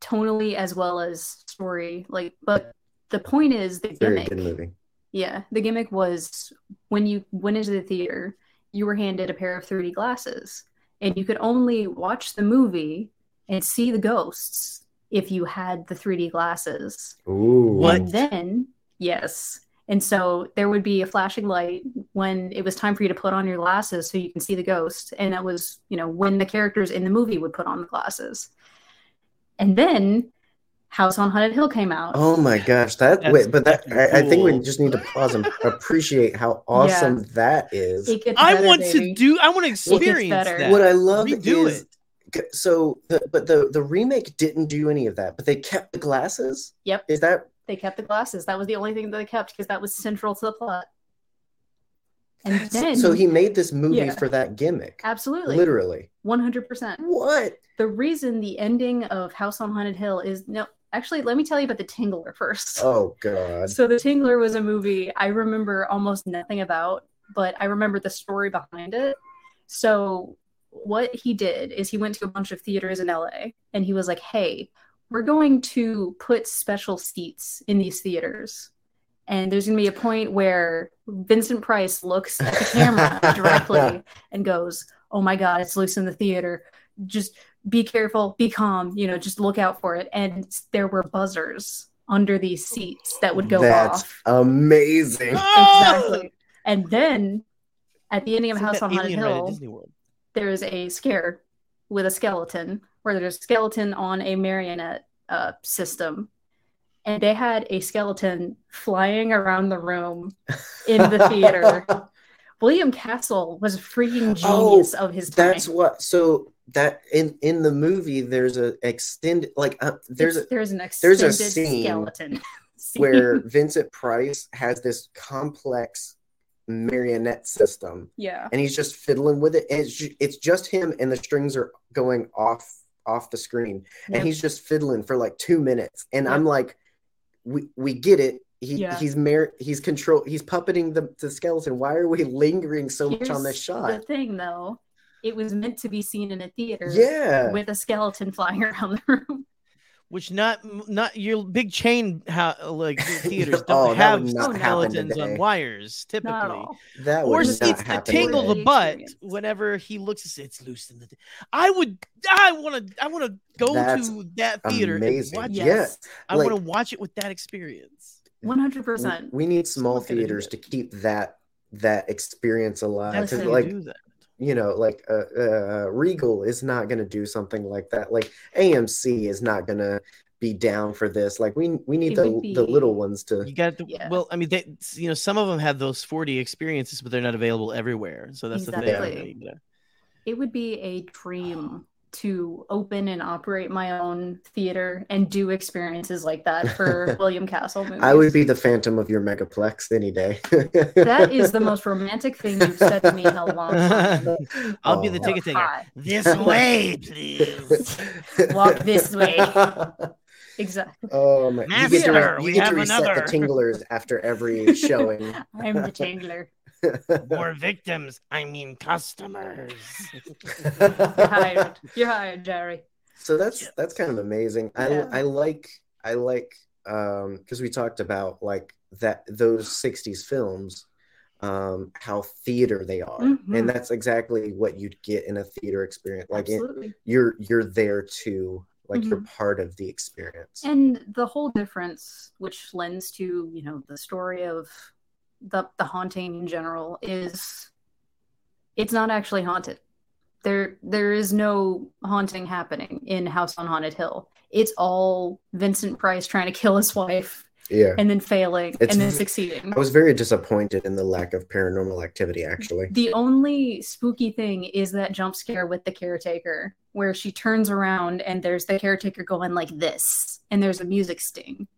tonally as well as story. Like, but the point is the Very gimmick. good movie. Yeah, the gimmick was when you went into the theater, you were handed a pair of 3D glasses, and you could only watch the movie and see the ghosts if you had the 3D glasses. Ooh. What? And then, yes. And so there would be a flashing light when it was time for you to put on your glasses so you can see the ghost. And that was, you know, when the characters in the movie would put on the glasses. And then House on Haunted Hill came out. Oh my gosh, that That's wait, but that fucking I, I think we just need to pause and appreciate how awesome that is. It I better, want baby. to do I want to experience that. What I love Redo is it. so, the, but the the remake didn't do any of that, but they kept the glasses. Yep. Is that They kept the glasses. That was the only thing that they kept because that was central to the plot. And then, so? He made this movie Yeah. for that gimmick, absolutely, literally. 100%. What? The reason the ending of House on Haunted Hill is no, actually, let me tell you about the Tingler first. Oh God! So the Tingler was a movie I remember almost nothing about, but I remember the story behind it. So what he did is he went to a bunch of theaters in LA and he was like, "Hey, we're going to put special seats in these theaters." And there's going to be a point where Vincent Price looks at the camera directly and goes, "Oh my god, it's loose in the theater. Just be careful, be calm, you know, just look out for it." And there were buzzers under these seats that would go That's off. amazing. Exactly. And then at the ending of House on Haunted alien ride at Hill, there's a scare with a skeleton where there's a skeleton on a marionette uh, system. And they had a skeleton flying around the room in the theater. William Castle was a freaking Oh, genius of his time. That's what. So that in in the movie, there's a extended like uh, there's a there's an there's a extended scene skeleton scene. where Vincent Price has this complex marionette system, yeah and he's just fiddling with it. And it's it's just him, and the strings are going off off the screen, Yep. and he's just fiddling for like two minutes. And Yep. I'm like, we we get it. He Yeah. he's mar- he's control he's puppeting the, the skeleton. Why are we lingering so much on this shot? The thing, though, it was meant to be seen in a theater Yeah. with a skeleton flying around the room. Which not not your big chain ha- like theaters Oh, don't that have would not skeletons on wires typically. Not at all. That Or would it's not the tingle today. the butt whenever he looks at it's loose in the. I would. I want to. I want to go That's to that theater amazing. and watch Yes. it. I like- want to watch it with that experience. One hundred percent. We need small Someone's gonna do theaters to keep that that experience alive. That's Because how you like do that. You know, like uh, uh, Regal is not going to do something like that. Like AMC is not going to be down for this. Like we we need It the be- the little ones to. You got to, Yeah. well. I mean, they, you know, some of them have those 4D experiences, but they're not available everywhere. So that's the thing. You It would be a dream to open and operate my own theater and do experiences like that for William Castle movies. I would be the phantom of your megaplex any day. That is the most romantic thing you've said to me in a long time. I'll be the oh, ticket taker. Hot. This way, please. Walk this way. Exactly. Oh my! You get to, re- you we get have to reset another. the tinglers after every showing. I'm the Tingler. More victims. I mean, customers. You're hired. You're hired, Jerry. so that's that's kind of amazing i Yeah. i like i like um because we talked about like that those 60s films um how theater they are Mhm. and that's exactly what you'd get in a theater experience like it, you're you're there too like you're Mm-hmm. part of the experience And the whole difference, which lends to, you know, the story of the the haunting in general, is it's not actually haunted. There there is no haunting happening in House on Haunted Hill. It's all Vincent Price trying to kill his wife Yeah. and then failing It's and then succeeding. I was very disappointed in the lack of paranormal activity, actually. The only spooky thing is that jump scare with the caretaker, where she turns around and there's the caretaker going like this, and there's a music sting.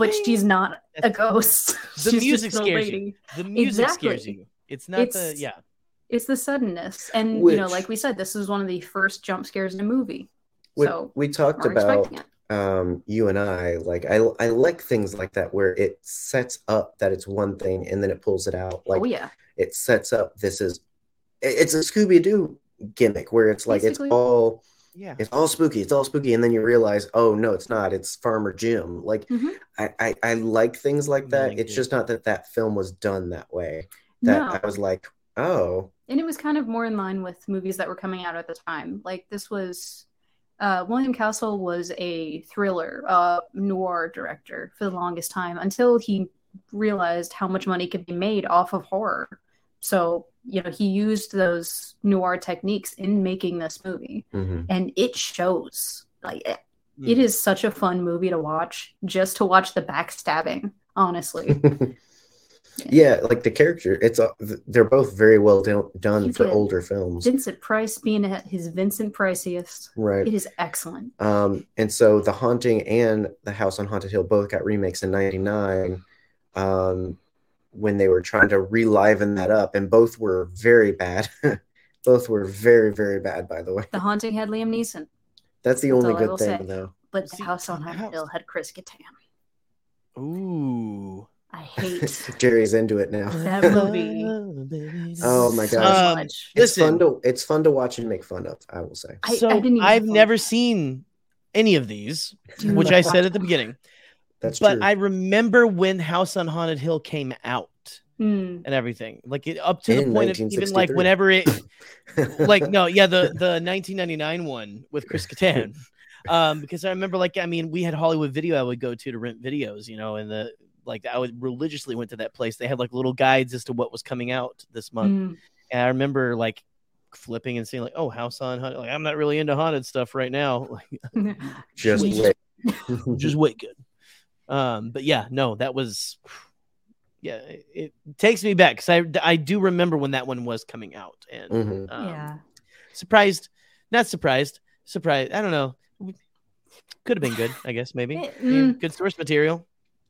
But she's not a ghost. The She's music just an scares you. lady. The music scares you. It's not the It's- yeah. It's the suddenness. And you know, like we said, this is one of the first jump scares in a movie. We, So we talked about um, you and I. Like, I I like things like that where it sets up that it's one thing and then it pulls it out. Like, oh yeah. it sets up this is it's a Scooby Doo gimmick where it's like Basically. it's all Yeah. it's all spooky, it's all spooky, and then you realize, oh no, it's not. It's Farmer Jim. Like, Mhm. I, I I like things like that. Like it's it. just not that that film was done that way. That No. I was like, oh, and it was kind of more in line with movies that were coming out at the time. Like this was uh, William Castle was a thriller, uh, noir director for the longest time until he realized how much money could be made off of horror. So you know he used those noir techniques in making this movie, mhm. and it shows. Like it, Mm. it is such a fun movie to watch, just to watch the backstabbing. Honestly, yeah, like the character. It's a, they're both very well do- done He's for a- older films, Vincent Price being at his Vincent Priciest, right? it is excellent. Um, and so The Haunting and The House on Haunted Hill both got remakes in '99 um, when they were trying to reliven that up, and both were very bad. both were very, very bad, by the way. The Haunting had Liam Neeson, That's the That's only good thing, say. though. but See, The House on The Haunted House- Hill had Chris Kattan. Ooh. I hate Jerry's into it now. that movie. Oh my so gosh. Um. It's Listen. fun to it's fun to watch and make fun of. I will say. I, so I didn't I've never seen any of these, which I said at the beginning. That's but true. I remember when House on Haunted Hill came out Mm, and everything. Like it up to the point of even like whenever it like no, yeah, the the 1999 one with Chris Kattan. Um, because I remember like I mean, we had Hollywood Video I would go to to rent videos, you know, and the like I would religiously went to that place. They had like little guides as to what was coming out this month. mm. And I remember like flipping and seeing like, oh, House on Haunted. Like I'm not really into haunted stuff right now. Like Just Just- wait. just wait good. Um, but yeah, no, that was yeah, it, it takes me back because I I do remember when that one was coming out and Mhm. um, yeah. surprised, not surprised, surprised. I don't know. Could have been good, I guess maybe. It- mm. good source material.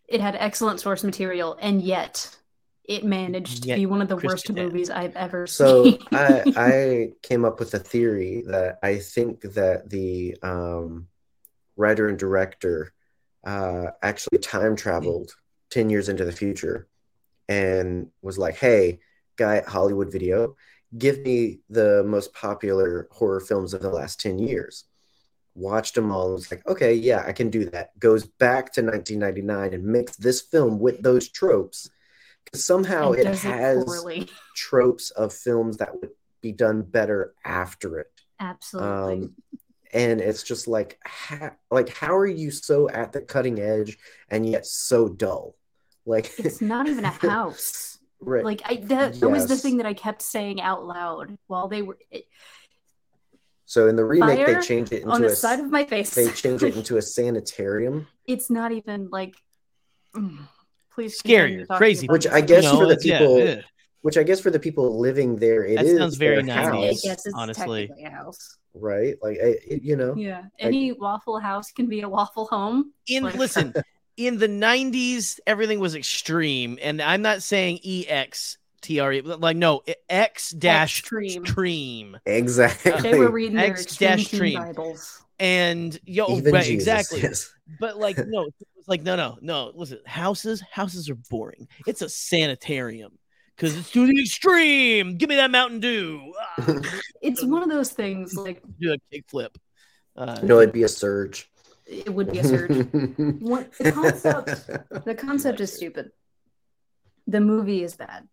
It had excellent source material, and yet it managed to Yet be one of the Chris worst Kattan. movies I've ever So seen. So I I came up with a theory that I think that the um, writer and director uh, actually time traveled ten years into the future and was like, "Hey, guy at Hollywood Video, give me the most popular horror films of the last ten years." Watched them all and was like, "Okay, yeah, I can do that." Goes back to 1999 and makes this film with those tropes. 'Cause Somehow and it has poorly. tropes of films that would be done better after it. Absolutely. Um, and it's just like, ha- like how are you so at the cutting edge and yet so dull? Like, it's not even a house. right? Like I that, that was the thing that I kept saying out loud while they were it, so in the remake, they Fire change it on into the a side of my face. they change it into a sanitarium, it's not even like mm, please Scary, continue crazy. Which. I guess You know, for the it's- yeah, people- yeah. Which I guess for the people living there, it That is sounds very nice. 90s. I guess it's honestly. technically a house. right? Like, I, it, you know, Yeah. Any waffle house can be a waffle home. in Like- listen in the 90s everything was extreme and i'm not saying ex tre like no x dash Extreme. extreme exactly. They were reading their X extreme dash stream. Bibles. and yo Even right, Jesus exactly is. but like no it's like no no no listen houses houses are boring it's a sanitarium because it's to the extreme give me that mountain dew Ah, It's one of those things like do a kickflip uh, No, it'd be a surge. it would be a surge. What the concept the concept is stupid. The movie is bad.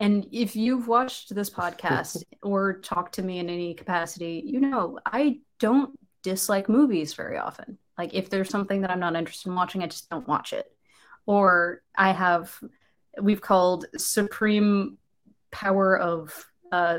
And if you've watched this podcast or talked to me in any capacity, you know I don't dislike movies very often. Like if there's something that I'm not interested in watching, I just don't watch it. Or I have we've called supreme power of uh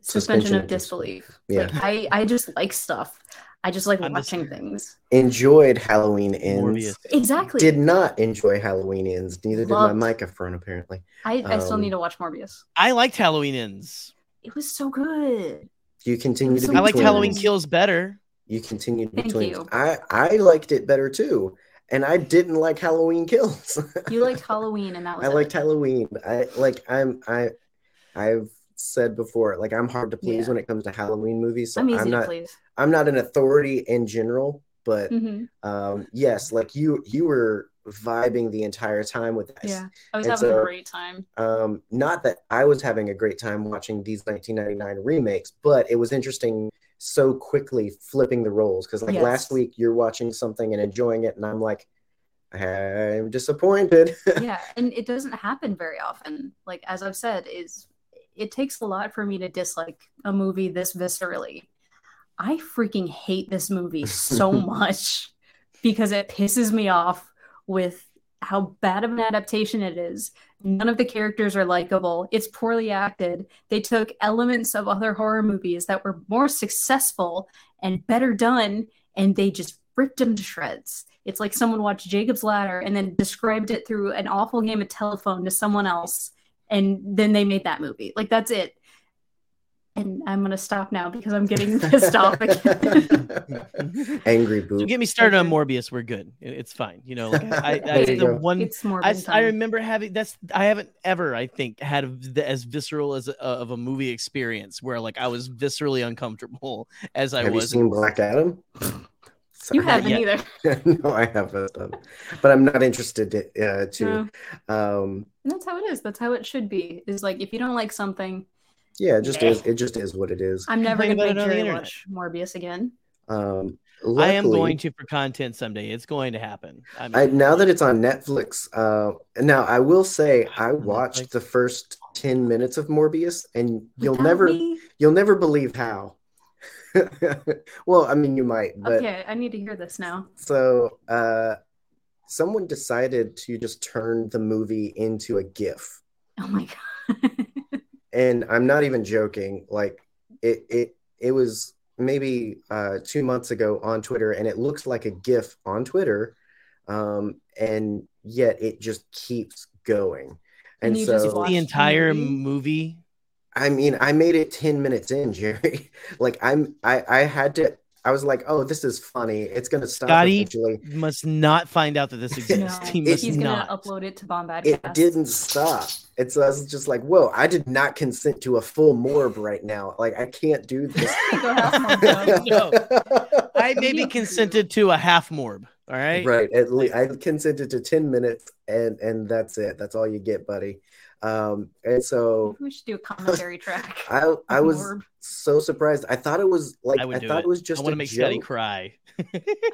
suspension, Suspension of of disbelief. Yeah. Like I I just like stuff. I just like I'm just- watching things. Enjoyed Halloween ends. Exactly. Did not enjoy Halloween ends. Neither did my microphone apparently. I, I still um, need to watch Morbius. I liked Halloween ends. It was so good. You continue to So be I liked twins. Halloween Kills better. You continue to be Thank twins. you. I I liked it better too, and I didn't like Halloween Kills. You liked Halloween, and that was I it. liked Halloween. I like I'm I I've said before like I'm hard to please Yeah. when it comes to Halloween movies. So I'm I'm, not please. I'm not an authority in general, but hmm um yes, like you you were vibing the entire time with this. Yeah, I was And having so- a great time. Um not that I was having a great time watching these 1999 remakes, but it was interesting so quickly flipping the roles because like Yes. last week you're watching something and enjoying it and I'm like I'm disappointed. yeah, and it doesn't happen very often. Like as I've said, is it takes a lot for me to dislike a movie this viscerally. I freaking hate this movie so much because it pisses me off with how bad of an adaptation it is. None of the characters are likable. It's poorly acted. They took elements of other horror movies that were more successful and better done, and they just ripped them to shreds. It's like someone watched Jacob's Ladder and then described it through an awful game of telephone to someone else, and then they made that movie. Like that's it. And I'm gonna stop now because I'm getting pissed off again. Angry So get me started on Morbius. We're good. It's fine. You know, like I, I There that's you the go. one. it's more. I, I remember having that's I haven't ever I think had a v- as visceral as a, of a movie experience where like I was viscerally uncomfortable as I Have you was. seen Black Adam? You haven't yet. either. no, I haven't. um, But I'm not interested uh, to. No. Um, And that's how it is. That's how it should be. Is like if you don't like something, yeah, it just is. It just is what it is. I'm never gonna about make it on the Jerry watch Morbius again. Um, I am going to for content someday. It's going to happen. I mean, I, now that it's on Netflix, uh, now I will say I watched Netflix? the first ten minutes of Morbius, and you'll Without never, me? you'll never believe how. well, I mean, you might, but Okay, I need to hear this now. so uh, someone decided to just turn the movie into a GIF. Oh my god. And I'm not even joking. Like it, it, it was maybe uh, two months ago on Twitter, and it looks like a GIF on Twitter, um, and yet it just keeps going. And And, you just so, watch- the entire movie? movie. I mean, I made it ten minutes in, Jerry. like I'm, I, I had to. I was like, oh, this is funny. It's gonna stop Scotty, eventually. must not find out that this No, exists. he must he's not. gonna upload it to Bombad. It didn't stop. It's I was just like, whoa, I did not consent to a full morb right now. Like I can't do this. Go half morb, No. I maybe consented to a half morb. All right. right at least i consented to 10 minutes and and that's it that's all you get buddy um and so we should do a commentary track. i i was Morb. so surprised i thought it was like I i, thought it. it. was just I want to make Scotty cry.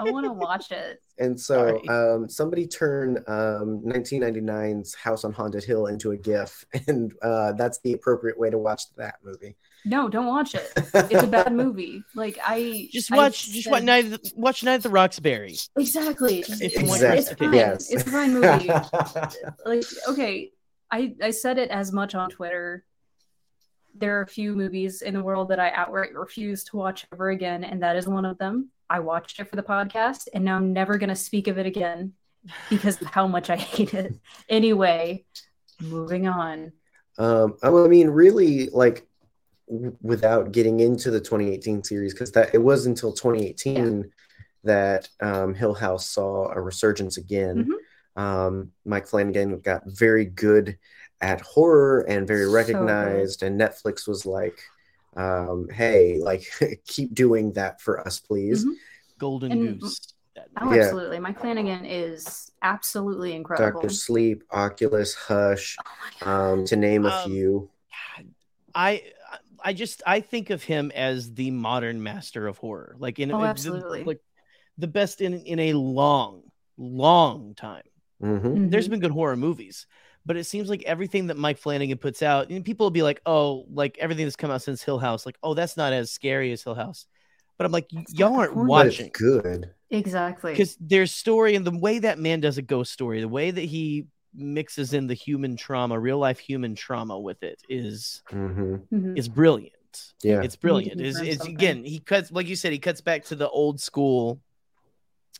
I want to watch it. and so Sorry. um somebody turned um 1999's house on haunted hill into a gif and uh that's the appropriate way to watch that movie No, don't watch it. It's a bad movie. Like I Just I watch. Just said- watch Night. The, watch Night at the Roxbury. Exactly. If exactly It's fine. yes It's a fine movie. like okay i i said it as much on twitter. There are a few movies in the world that i outright refuse to watch ever again and that is one of them. I watched it for the podcast and now i'm never going to speak of it again because of how much i hate it. Anyway moving on. Um, I mean, really, like w- without getting into the 2018 series, because that it was until 2018 that um, Hill House saw a resurgence again. Mm-hmm. Um, Mike Flanagan got very good at horror and very So recognized, and Netflix was like, um, "Hey, like, keep doing that for us, please." Mhm. Golden And- Goose. Oh Yeah. absolutely mike flanagan is absolutely incredible Doctor Sleep, Oculus, Hush, oh um, to name a Um, few. I I just I think of him as the modern master of horror. Like in Oh, the- absolutely. like the best in in a long, long time. Hmm There's Mhm. been good horror movies, but it seems like everything that Mike Flanagan puts out, and people will be like, "Oh, like everything that's come out since Hill House, like, oh, that's not as scary as Hill House." But I'm like, That's y'all aren't point. But it's watching good. exactly because there's story and the way that man does a ghost story, the way that he mixes in the human trauma, real life human trauma with it is hmm Mhm. is brilliant. brilliant. Yeah. It's brilliant. confirm It's, it's something. again, he cuts like you said, he cuts back to the old school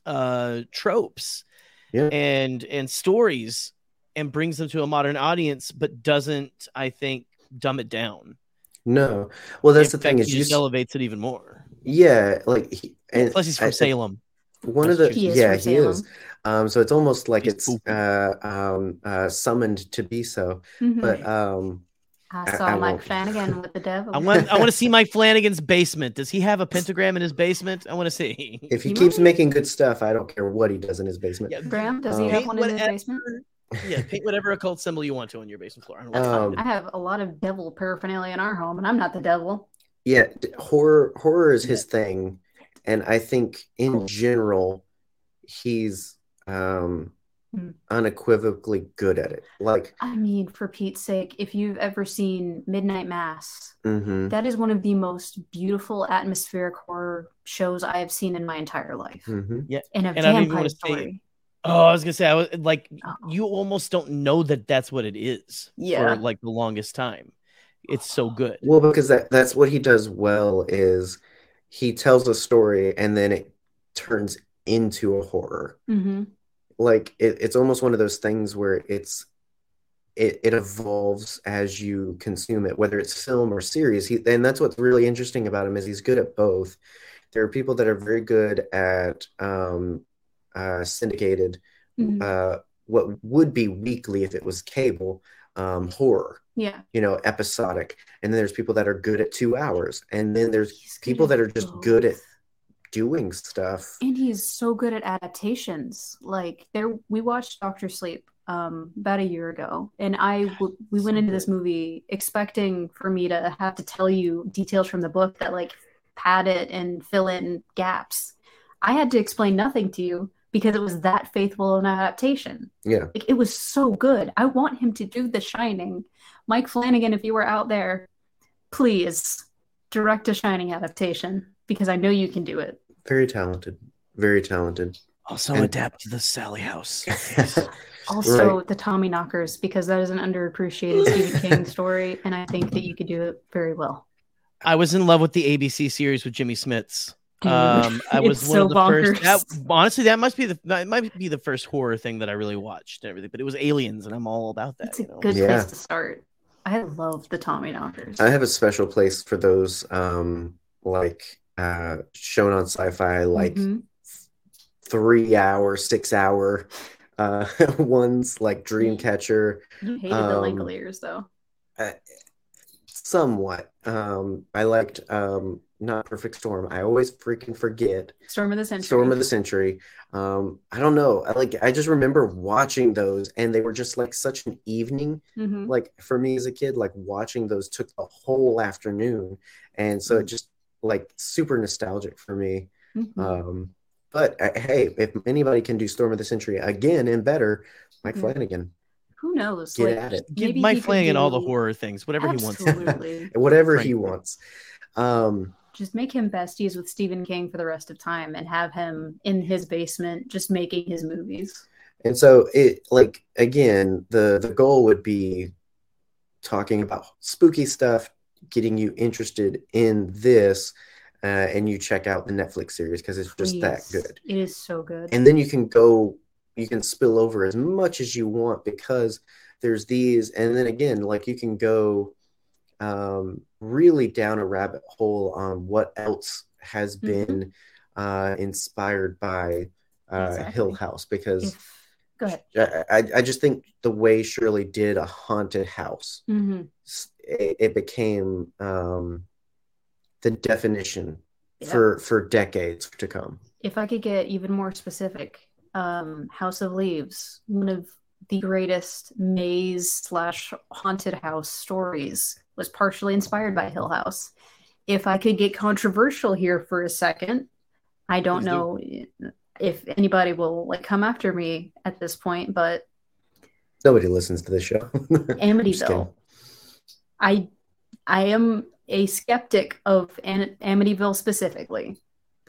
uh tropes Yeah. and and stories and brings them to a modern audience, but doesn't, I think, dumb it down. No. Well, that's In the thing fact, is he just elevates it even more. yeah, like he, and Plus, he's from I- I- Salem. One of the He yeah, he Salem. is. Um, so it's almost like He's it's uh, um, uh, summoned to be so. Mhm. But um, I I- saw I Mike won't. Flanagan with the devil. I want I want to see Mike Flanagan's basement. Does he have a pentagram in his basement? I want to see. if he You keeps might. making good stuff, I don't care what he does in his basement. Yeah, Graham, does he Um, have paint one in his whatever- basement? Yeah, paint whatever occult symbol you want to on your basement floor. I don't Um. I have a lot of devil paraphernalia in our home, and I'm not the devil. Yeah, horror horror is his thing, and I think in general, he's um. Unequivocally good at it. Like, I mean, for Pete's sake, if you've ever seen Midnight Mass, mhm, that is one of the most beautiful atmospheric horror shows I have seen in my entire life. mhm. And a And I even vampire say- story. Oh, I was gonna say, I was like, Oh. you almost don't know that that's what it is Yeah. for like the longest time. It's so good. Well, because that that's what he does well is he tells a story and then it turns into a horror. hmm Like it, it's almost one of those things where it's it, it evolves as you consume it, whether it's film or series. He, and that's what's really interesting about him is he's good at both. There are people that are very good at um, uh, syndicated, Mhm. uh, what would be weekly if it was cable um, horror, Yeah. you know, episodic. And then there's people that are good at two hours, and then there's people that are just good at. Doing stuff. And he's so good at adaptations. Like there, we watched Doctor Sleep um, about a year ago, and I w- we went into this movie expecting for me to have to tell you details from the book that like pad it and fill in gaps. I had to explain nothing to you because it was that faithful an adaptation. Yeah. Like it was so good. I want him to do The Shining. Mike Flanagan, if you were out there, please direct a Shining adaptation because I know you can do it. Very talented. Very talented. Also And- adapt to the Sallie House. Also, Right. the Tommyknockers, because that is an underappreciated Stephen King story, and I think that you could do it very well. I was in love with the ABC series with Jimmy Smits. Dude, Um, I was it's one so of the first. bonkers. That, honestly, that must be the that might be the first horror thing that I really watched and everything. But it was Aliens, and I'm all about that. It's a you know? good Yeah. place to start. I love the Tommyknockers. I have a special place for those um like uh shown on sci-fi like Mhm. three hour, six hour uh ones like Dreamcatcher. You hated the um, Langoliers, though. Somewhat. Um I liked um not Perfect Storm. I always freaking forget. Storm of the Century. Storm of the Century. Um, I don't know. I like I just remember watching those and they were just like such an evening. Mhm. Like for me as a kid, like watching those took the whole afternoon. And so it just like super nostalgic for me. Mhm. Um, but uh, hey, if anybody can do Storm of the Century again and better, Mike Mhm. Flanagan, Who knows? get like, at it. Give Mike he could Flanagan all the horror things, whatever he wants. Whatever Right. he wants. Um, just make him besties with Stephen King for the rest of time and have him in his basement just making his movies. And so it like again, the the goal would be talking about spooky stuff, getting you interested in this, uh, and you check out the Netflix series because it's just that good. It is so good. And then you can go, you can spill over as much as you want because there's these, and then again, like you can go um, really down a rabbit hole on what else has Mhm. been uh, inspired by uh, Exactly. Hill House because. If- go ahead. I, I- just think the way Shirley did a haunted house, hmm s- it, it became um, the definition Yeah. for for decades to come. If I could get even more specific, um, House of Leaves, one of the greatest maze slash haunted house stories, was partially inspired by Hill House. If I could get controversial here for a second, I don't Please do. know if anybody will like come after me at this point, but Nobody listens to this show. Amityville. I I am a skeptic of An- Amityville specifically,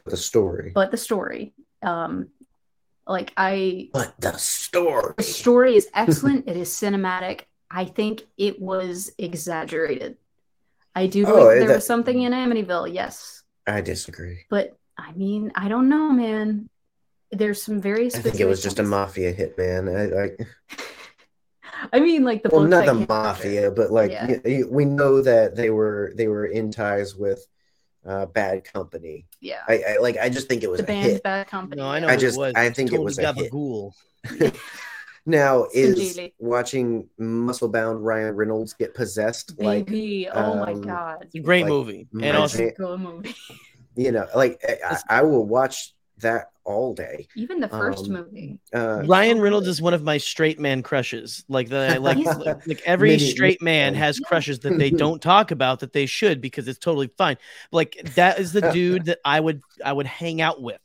the story, but the story, um, like I, but the story. the story is excellent. it is cinematic. I think it was exaggerated. I do Oh, believe there that- was something in Amityville, yes. I disagree. But I mean, I don't know, man. There's some very I think it was just a mafia hitman. I, I, I mean, like the well, not the came after. mafia, but like Yeah. y- y- we know that they were they were in ties with uh, bad company. Yeah. I, I like. I just think it was the a band hit. Bad Company. No, I know I what just- it was. I It's think it was a hit. Gabagool. Now is Sinjili. watching muscle-bound Ryan Reynolds get possessed like Baby, oh my um, god. Great Like, movie, and also it. Good movie. you know like I, I will watch that all day. Even the first Um, movie. Uh, Ryan Reynolds is one of my straight man crushes. Like the like like, like every Mini- straight man has crushes that they don't talk about that they should because it's totally fine. Like that is the dude that I would I would hang out with.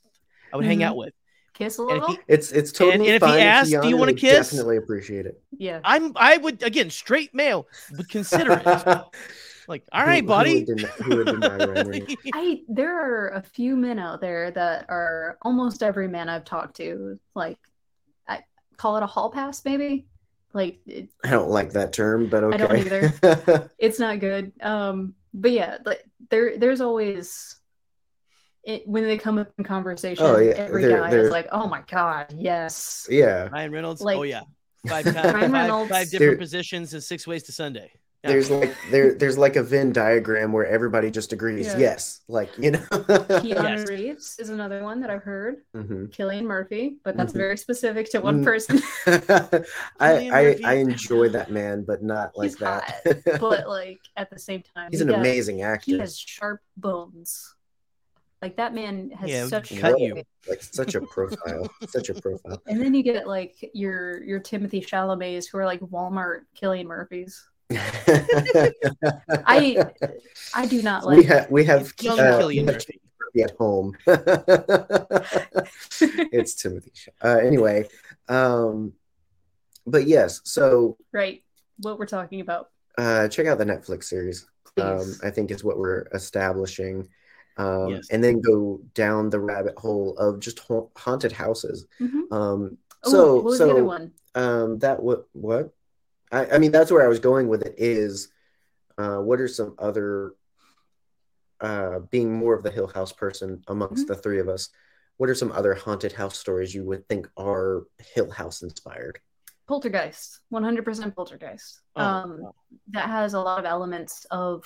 I would hang Mhm. out with. Kiss a little? he- it's it's totally and if he fine. asks, "Do you wanna would kiss?" Definitely appreciate it. yeah. I'm I would again straight male would consider it. Like, all right, Who- right, who buddy. would deny- who would deny I there are a few men out there that are almost every man I've talked to, like I call it a hall pass, maybe. Like it, I don't like that term, but okay. I don't either. it's not good. Um, but yeah, like there there's always it when they come up in conversation, Oh, yeah, every there- guy there- is like, "Oh my god, yes." yeah. Ryan Reynolds. Like- oh yeah, five times, five, five different There- positions and six ways to Sunday. Yeah. There's like there there's like a Venn diagram where everybody just agrees, Yeah. yes. Like, you know. Keanu Reeves is another one that I've heard. Mhm. Cillian Murphy, but that's Mhm. very specific to one Mm. person. I, I I enjoy that man, but not like He's that. but like at the same time, He's he an got- amazing actor. He has sharp bones. Like that man has Yeah, such cut you. Like such a profile. such a profile. And then you get like your your Timothy Chalamets who are like Walmart Cillian Murphys. I I do not like we have we have Young uh, Cillian we have Murphy. At home. it's Timothy. Uh, anyway, um, but yes. So right what we're talking about. uh, check out the Netflix series. Um, I think is what we're establishing. Um, Yes. and then go down the rabbit hole of just ha- haunted houses. Mhm. Um, Oh, so what was so the other one? um, that what what I, I mean that's where I was going with it is uh, what are some other uh, being more of the Hill House person amongst Mm-hmm. the three of us what are some other haunted house stories you would think are Hill House inspired Poltergeist. 100% Poltergeist. Oh, um wow. that has a lot of elements of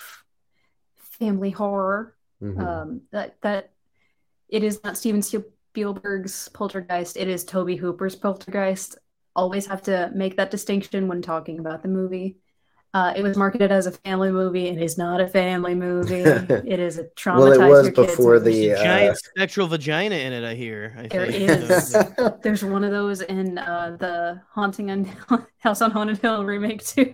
family horror. Mhm. Um that that it is not Steven Spielberg's Poltergeist, it is Tobe Hooper's Poltergeist. Always have to make that distinction when talking about the movie. Uh, it was marketed as a family movie. It is not a family movie. it is a traumatize Well, it was before the, There's a uh, giant spectral vagina in it. I hear. I There think. is. There's one of those in uh, the Haunting on House on Haunted Hill remake too.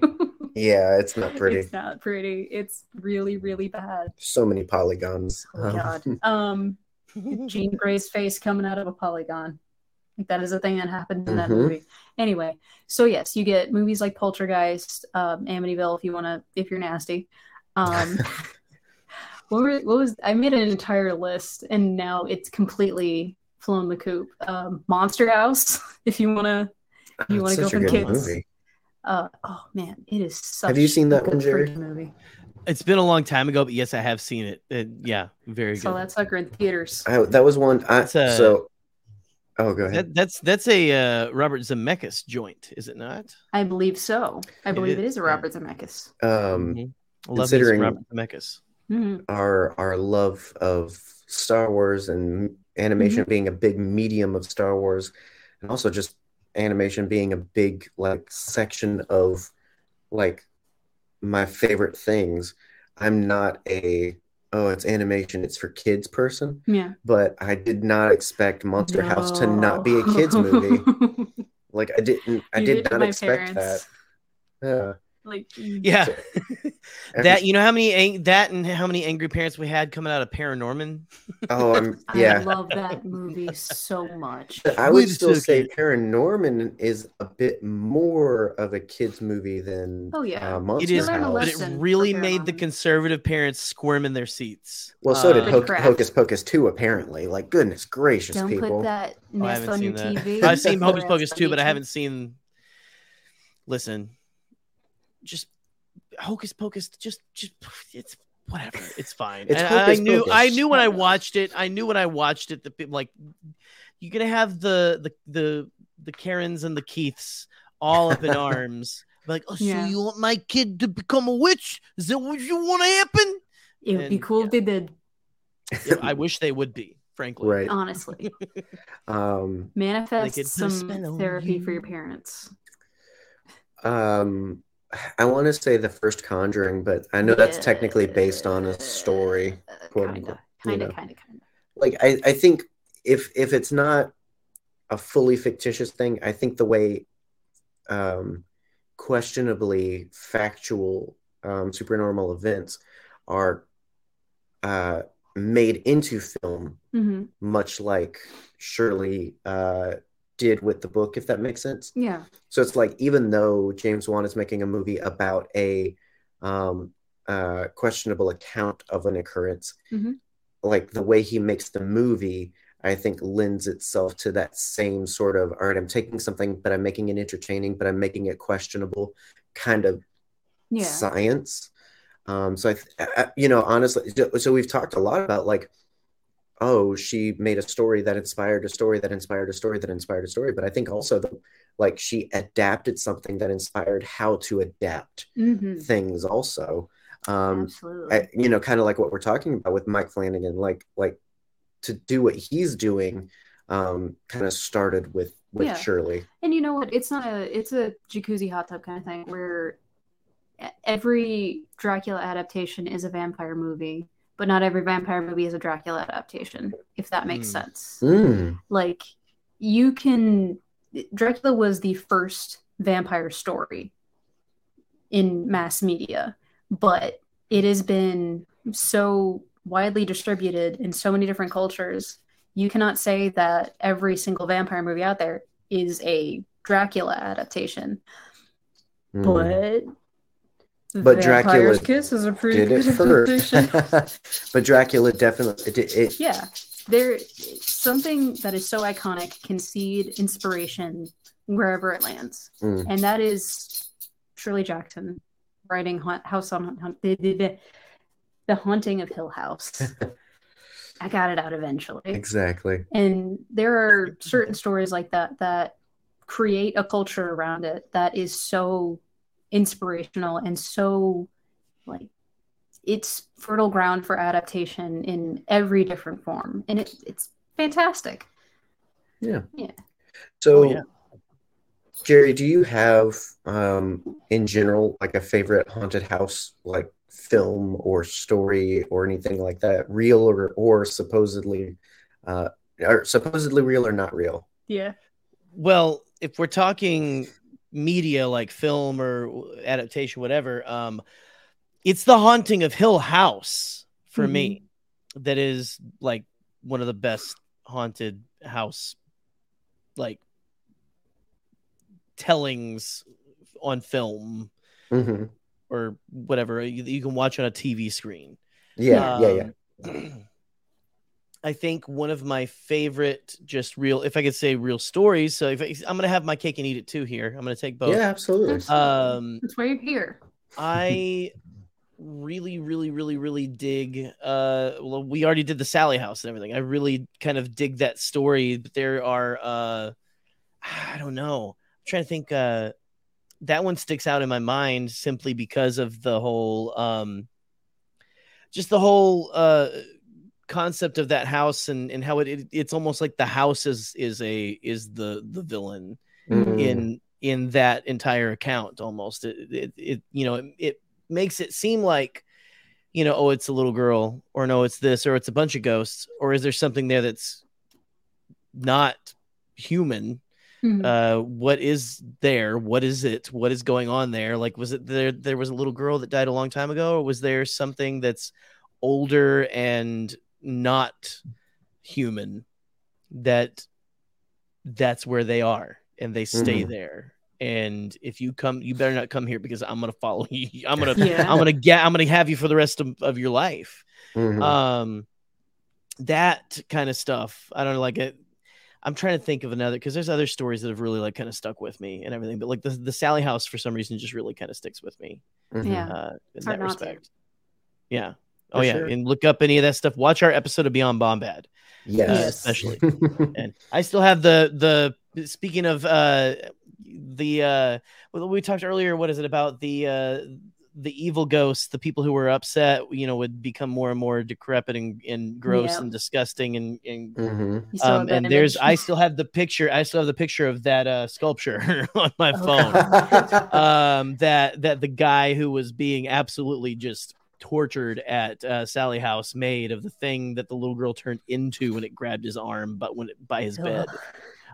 yeah it's not pretty It's not pretty. It's really, really bad. so many polygons Oh god. Um, Jean Grey's face coming out of a polygon. Like that is a thing that happened in that Mhm. movie. Anyway, so yes, you get movies like Poltergeist, um, Amityville, if you want to, if you're nasty. Um, what, were, what was I made an entire list, and now it's completely flown the coop. Um, Monster House, if you want to. You wanna go such a for good kids? movie Uh, oh man, it is such. Have you seen that one, Jared? movie. It's been a long time ago, but yes, I have seen it. Uh, yeah, very good. So good. that sucker in theaters. I, that was one I, That's a- so oh go ahead That, that's that's a uh, Robert Zemeckis joint, is it not? I believe so. I It believe it is, is a yeah. Robert Zemeckis. um Mhm. I love considering- Robert Zemeckis. Mhm. our our love of Star Wars and animation Mm-hmm. being a big medium of Star Wars, and also just animation being a big like section of like my favorite things. I'm not a oh it's animation it's for kids person, Yeah. but I did not expect Monster House to not be a kids movie. Like I didn't I You did to not expect parents. that. Yeah. Like Yeah, that you know how many ang- that and how many angry parents we had coming out of Paranorman. Oh, I'm I love that movie so much. But I Wait would still say second. Paranorman is a bit more of a kids movie than Oh, yeah. uh, It Monster is, House. but it really made the conservative parents squirm in their seats. Well, so did Uh, Ho- Good. Hocus Pocus 2, apparently. Like, goodness gracious, Don't people. put that Oh, I haven't on seen your that. TV. I've seen Hocus Pocus on too, but I haven't seen. Listen, just Hocus Pocus, just just it's whatever. It's fine. It's And I, I Hocus knew I knew when I watched it. I knew when I watched it. The like you're gonna have the the the the Karens and the Keiths all up in arms. Like, oh, Yeah. so you want my kid to become a witch? Is that what you want to happen? It would be cool yeah. if they did, Yeah, I wish they would be, frankly. right. honestly. Um, Manifest could put some spell on therapy for your parents. um, I want to say the first Conjuring, but I know that's technically based on a story. Uh, Kinda, kinda, kinda, kinda. like I, I think if if it's not a fully fictitious thing, I think the way um, questionably factual um, supernormal events are uh, made into film, mm-hmm. much like Shirley uh, did with the book, if that makes sense. Yeah. So it's like even though James Wan is making a movie about a um, uh, questionable account of an occurrence, Mhm. like the way he makes the movie, I think lends itself to that same sort of all right. I'm taking something, but I'm making it entertaining, but I'm making it questionable kind of Yeah. science. Um, so I, th- I, you know, honestly, so we've talked a lot about like, oh, she made a story that inspired a story that inspired a story that inspired a story. But I think also the like she adapted something that inspired how to adapt Mhm. things. Also, um, Absolutely. I, you know, kind of like what we're talking about with Mike Flanagan, like like to do what he's doing, um, kind of started with with Yeah. Shirley. And you know what? It's not a it's a jacuzzi hot tub kind of thing where every Dracula adaptation is a vampire movie, but not every vampire movie is a Dracula adaptation, if that makes Mm. sense. Mm, Like you can Dracula was the first vampire story in mass media, but it has been so widely distributed in so many different cultures. You cannot say that every single vampire movie out there is a Dracula adaptation, mm. but But Dracula Vampire's Kiss is a pretty good adaptation. first, but Dracula definitely it, it, yeah there something that is so iconic can seed inspiration wherever it lands Mm. and that is shirley jackson writing Haunt, house on Haunt, the, the, the haunting of hill house i got it out eventually exactly. and there are certain stories like that that create a culture around it that is so inspirational and so like it's fertile ground for adaptation in every different form. And it, it's fantastic. Yeah. Yeah. So, Oh, yeah. Jerry, do you have, um, in general, like a favorite haunted house, like film or story or anything like that, real or or supposedly, uh, or supposedly real or not real? yeah. Well, if we're talking media like film or adaptation, whatever, um, it's the haunting of Hill House for me that is like one of the best haunted house like tellings on film hmm or whatever you, you can watch on a TV screen. Yeah, yeah, yeah. yeah. I think one of my favorite, just real, if I could say real stories. So if I, I'm going to have my cake and eat it too here. I'm going to take both. Yeah, absolutely. Um, that's why you're here I really, really, really, really dig. Uh, well, we already did the Sallie House and everything. I really kind of dig that story. But there are, uh, I don't know. I'm trying to think. Uh, that one sticks out in my mind simply because of the whole, um, just the whole uh concept of that house and and how it, it it's almost like the house is is a is the the villain Mm. in in that entire account almost. It, it, it you know it, it makes it seem like you know oh it's a little girl or no it's this or it's a bunch of ghosts or is there something there that's not human? Mhm. uh what is there? What is it? What is going on there? Like was it there there was a little girl that died a long time ago or was there something that's older and not human that that's where they are and they stay Mhm. there and if you come you better not come here because i'm gonna follow you i'm gonna Yeah. i'm gonna get i'm gonna have you for the rest of, of your life Mhm. um that kind of stuff i don't know like it I'm trying to think of another because there's other stories that have really like kind of stuck with me and everything, but like the the Sallie House for some reason just really kind of sticks with me Mhm. Yeah. uh, in It's that hard not to. respect. Yeah. For Oh yeah, sure. and look up any of that stuff. Watch our episode of Beyond Bombad. Yes. especially. and I still have the the speaking of uh the uh well, we talked earlier what is it about the uh the evil ghosts the people who were upset you know would become more and more decrepit and, and gross Yeah. and disgusting and, and Mhm. You still have um and there's? I still have the picture I still have the picture of that uh sculpture on my Oh, phone God. um that that the guy who was being absolutely just tortured at uh, Sallie House made of the thing that the little girl turned into when it grabbed his arm but when it, by his bed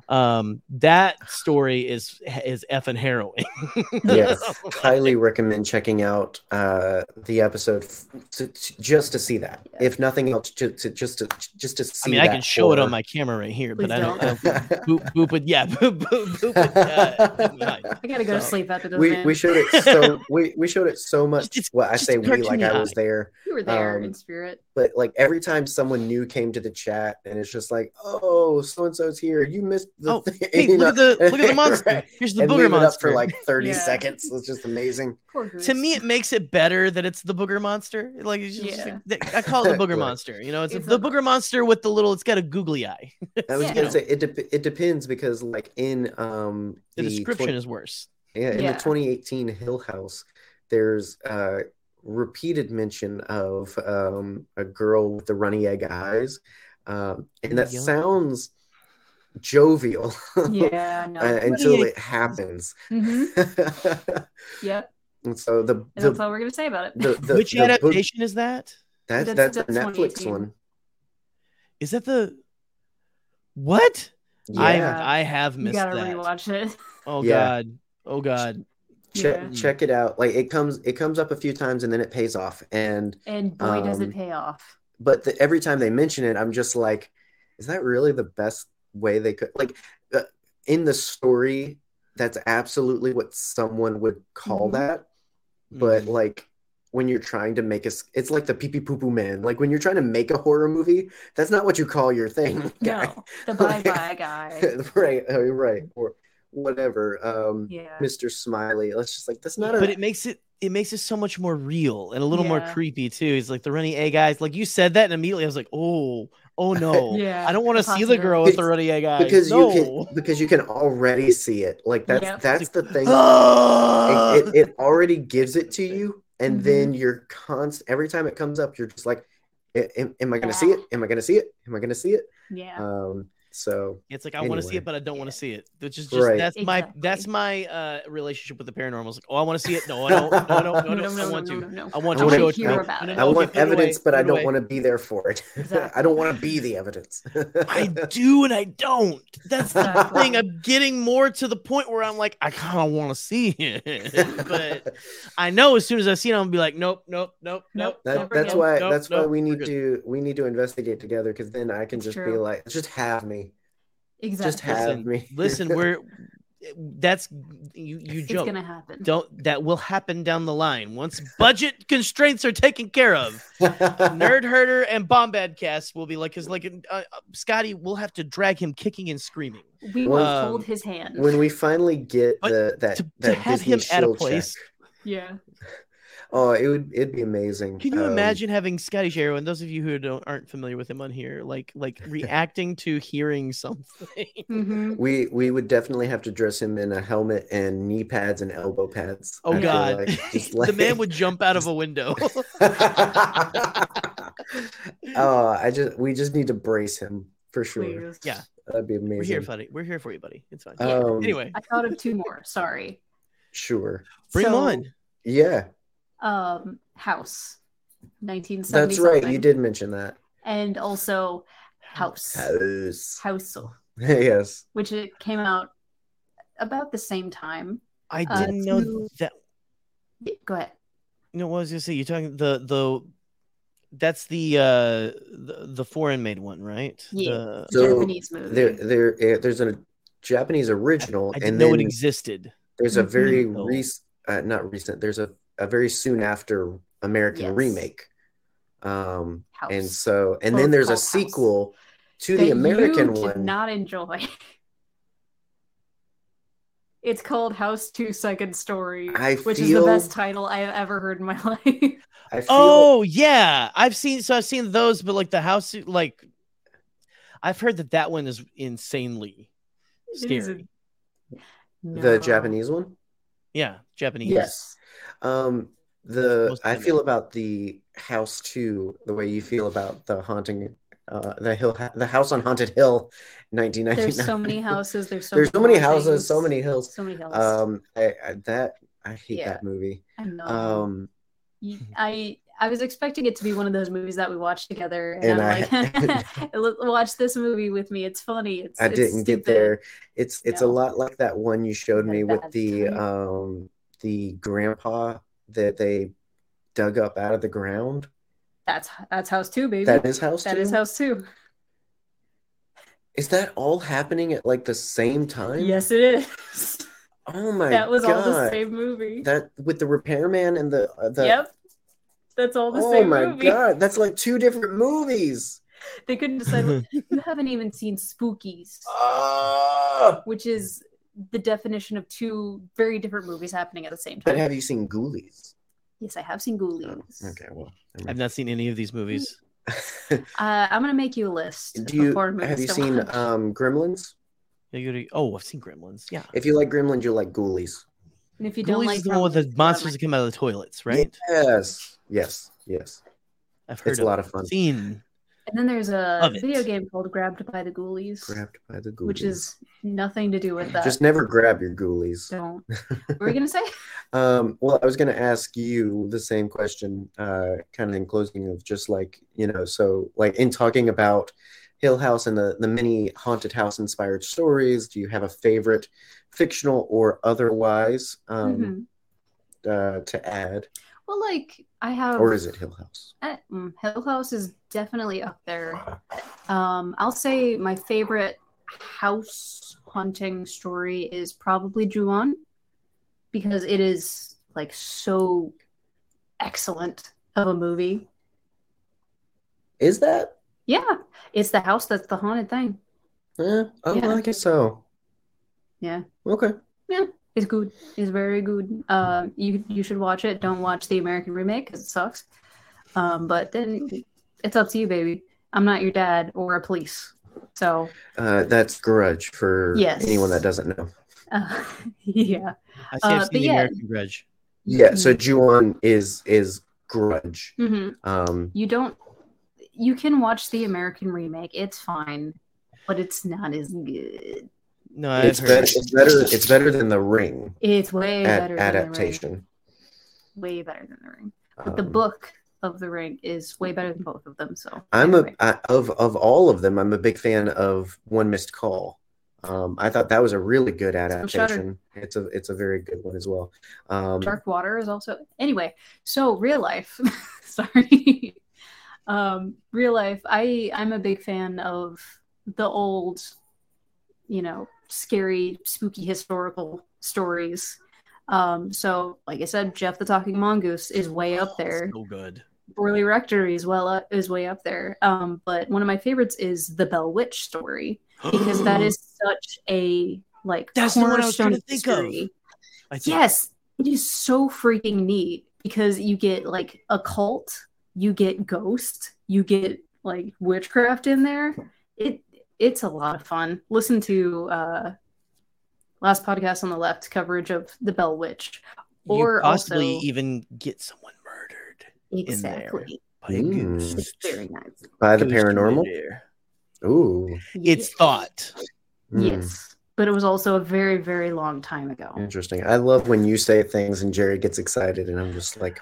um that story is is effing harrowing yes highly recommend checking out uh the episode f- to, to- just to see that if nothing else to, to just to just to see. I see mean I can show it on my camera right here Please but I don't, I don't don't. boop, boop would yeah boop, boop, boop would, uh. I gotta go to sleep after this. we man. we showed it so we we showed it so much It's- well i say we like i was there you were there um, in spirit. But like every time someone new came to the chat and it's just like oh so and so's here you missed the Oh, thing hey you look at the look at the monster Right. here's the and booger leave it monster up for like 30 Yeah. seconds it's just amazing to me it makes it better that it's the booger monster like it's just Yeah. like- I call it the booger Right. monster you know it's, It's the a- booger monster with the little it's got a googly eye i was Yeah. gonna say it, dep it depends because like in um the description 20 is worse Yeah, in Yeah. the 2018 Hill House, there's uh, repeated mention of um, a girl with the runny egg eyes, um, and that Yum. sounds jovial Yeah, I know. uh, until egg- it happens. hmm and Yep. so the And the, that's all we're gonna say about it. the, the, which the book- adaptation is that that, That's- that's, a Netflix one. is that the what Yeah, I I have you missed gotta that rewatch it. oh Yeah. god oh god check Yeah. check it out. Like it comes it comes up a few times and then it pays off. And And boy, does Um, it pay off. but the, every time they mention it, I'm just like, is that really the best way they could like uh, in the story? That's absolutely what someone would call Mhm. that. But Mhm. like when you're trying to make a it's like the pee pee poo poo man. Like when you're trying to make a horror movie, that's not what you call your thing, guy. No, the bye bye guy. right, uh, right, or whatever. Um, Yeah. Mr. Smiley. Let's just like that's not a. but it makes it it makes it so much more real and a little more creepy too it's like the runny a guys like you said that and immediately i was like oh oh no Yeah, i don't want to see the girl with the runny egg eyes because no. you can because you can already see it. Like that's Yep. that's the thing. Ah! it, it, it already gives it to you and Mhm. then you're constant every time it comes up you're just like am, am i gonna see it am i gonna see it am i gonna see it Yeah. um so It's like I want to see it, but I don't want to see it. Which is just Right. that's my that's my uh relationship with the paranormal. It's like, oh, I want to see it. No, I don't. No, I don't. No, no, I want to. no. I want to wanna show it hear about No, it. i want put away, evidence but i don't want to be there for it i don't want to be the evidence I do and I don't. That's the thing. I'm getting more to the point where I'm like, I kind of want to see it, but I know as soon as I see it, I'm gonna be like, nope, nope, nope, nope. Nope. that, that's again. why Nope, that's why nope, we we're need to we need to investigate together because then i can just be like just have me Exactly. just have Listen, listen, we're that's you. You joke. it's gonna happen. Don't that will happen down the line once budget constraints are taken care of. Nerd Herder and bombadcast will be like, because like uh, uh, Scotty, we'll have to drag him kicking and screaming We will Um, hold his hand. when we finally get the that to, to that have Disney him at a place. check, yeah. Oh it would it'd be amazing Can you Um, imagine having Scotty Shero and those of you who don't aren't familiar with him on here, like like reacting to hearing something? hmm We we would definitely have to dress him in a helmet and knee pads and elbow pads. Oh I God, like. Just the man would jump out of a window. oh, I just we just need to brace him for sure. Please. Yeah. That'd be amazing. We're here, buddy. We're here for you, buddy. It's fine. Um, anyway, I thought of two more. Sorry. Sure. bring him So, on. Yeah, Um, House, nineteen that's right. You did mention that. and also House, House. House, yes. which it came out about the same time. I uh, didn't know two- that. Go ahead. No, what was I gonna say? You're talking the the. That's the uh the, the foreign made one, right? Yeah. The- So, Japanese movie. There there there's a Japanese original, I didn't and know then it existed. there's a Mhm. very recent, uh, not recent. There's a a very soon after American Yes. remake. Um, House. and so and Both then there's a called House. sequel to that the American you one. not enjoy. It's called House Two Second Story, I which is the best title I have ever heard in my life. I feel Oh yeah, I've seen so I've seen those, but like the house, like I've heard that that one is insanely It is scary. the No. Japanese one. Yeah, Japanese. Yes. Um, the I feel about the House too, the way you feel about the haunting, uh, the hill, the House on Haunted Hill, nineteen ninety nine. There's so many houses. There's so There's so many hauntings, houses, so many hills. So many hills. Um, I, I that I hate Yeah. that movie. I know. Um, I I was expecting it to be one of those movies that we watched together, and, And I'm I- like, watch this movie with me. It's funny. It's I it's didn't get there. It's it's a lot like that one you showed That me with the time. um the grandpa that they dug up out of the ground. That's that's House Two, baby. That is House That Two. is House Two. Is that all happening at like the same time? Yes, it is. Oh my that was all the same movie. That with the repairman and the uh, the yep. That's all the oh same Oh my movie. god, that's like two different movies. They couldn't decide. you haven't even seen Spookies, Ah! which is the definition of two very different movies happening at the same But time. have you seen Ghoulies? yes, I have seen Oh, Ghoulies. okay, well. I've not seen any of these movies. Uh, I'm gonna make you a list. Do you have you seen um Gremlins? Yeah, you gotta- Oh, I've seen Gremlins. Yeah, If you like Gremlins, you'll like Ghoulies. And if you don't Ghoulies like is the one with the Gremlins, monsters that come out of the toilets, right? Yes, yes, yes. I've heard It's a lot of fun. Seen. And then there's a video game called Grabbed by the Ghoulies, Grabbed by the Ghoulies. which is nothing to do with that. just never grab your Ghoulies. don't. What were you gonna say? Um, well, I was going to ask you the same question, uh, kind of in closing of just like, you know, so like in talking about Hill House and the, the many haunted house inspired stories, do you have a favorite fictional or otherwise um, Mhm. uh, to add? Well, like I have. Or is it Hill House? Eh, mm, Hill House is definitely up there. Um, I'll say my favorite house haunting story is probably Ju-on because it is like so excellent of a movie. Is that? Yeah, it's the house that's the haunted thing. Eh, oh, Yeah. I guess so. Yeah, Okay. It's good. It's very good. Uh, you you should watch it. Don't watch the American remake because it sucks. Um, but then it's up to you, baby. I'm not your dad or a police, so Uh, that's Grudge for Yes. anyone that doesn't know. uh, yeah. I see. Uh, I've but seen the yeah. American Grudge. Yeah, so Ju-on is is Grudge. hmm Um, You don't. You can watch the American remake. It's fine, but it's not as good. No, I've it's heard. better. It's better. It's better than the Ring It's way ad- better than adaptation. the ring. Way better than the ring. But the Um, book of the ring is way better than both of them. So I'm anyway. a I, of of all of them. I'm a big fan of One Missed Call. Um, I thought that was a really good adaptation. It's a it's a very good one as well. Um, Dark Water is also anyway. So real life, sorry. um, real life. I I'm a big fan of the old, you know, scary, spooky historical stories. Um, so like I said, Gef the Talking Mongoose is way up there. So good. Borley Rectory is well up, is way up there. Um, but one of my favorites is the Bell Witch story because that is such a like That's the one I was trying to think of. I Yes, it is so freaking neat because you get like a cult, you get ghost, you get like witchcraft in there. It it's a lot of fun. Listen to uh last podcast on the left coverage of the Bell Witch. Or you possibly also- even get someone murdered. Exactly. by a Mm. goose. Very nice. by the Goose paranormal. Ooh, It's thought. Mm, Yes. But it was also a very, very long time ago. interesting. I love when you say things and Jerry gets excited, and I'm just like,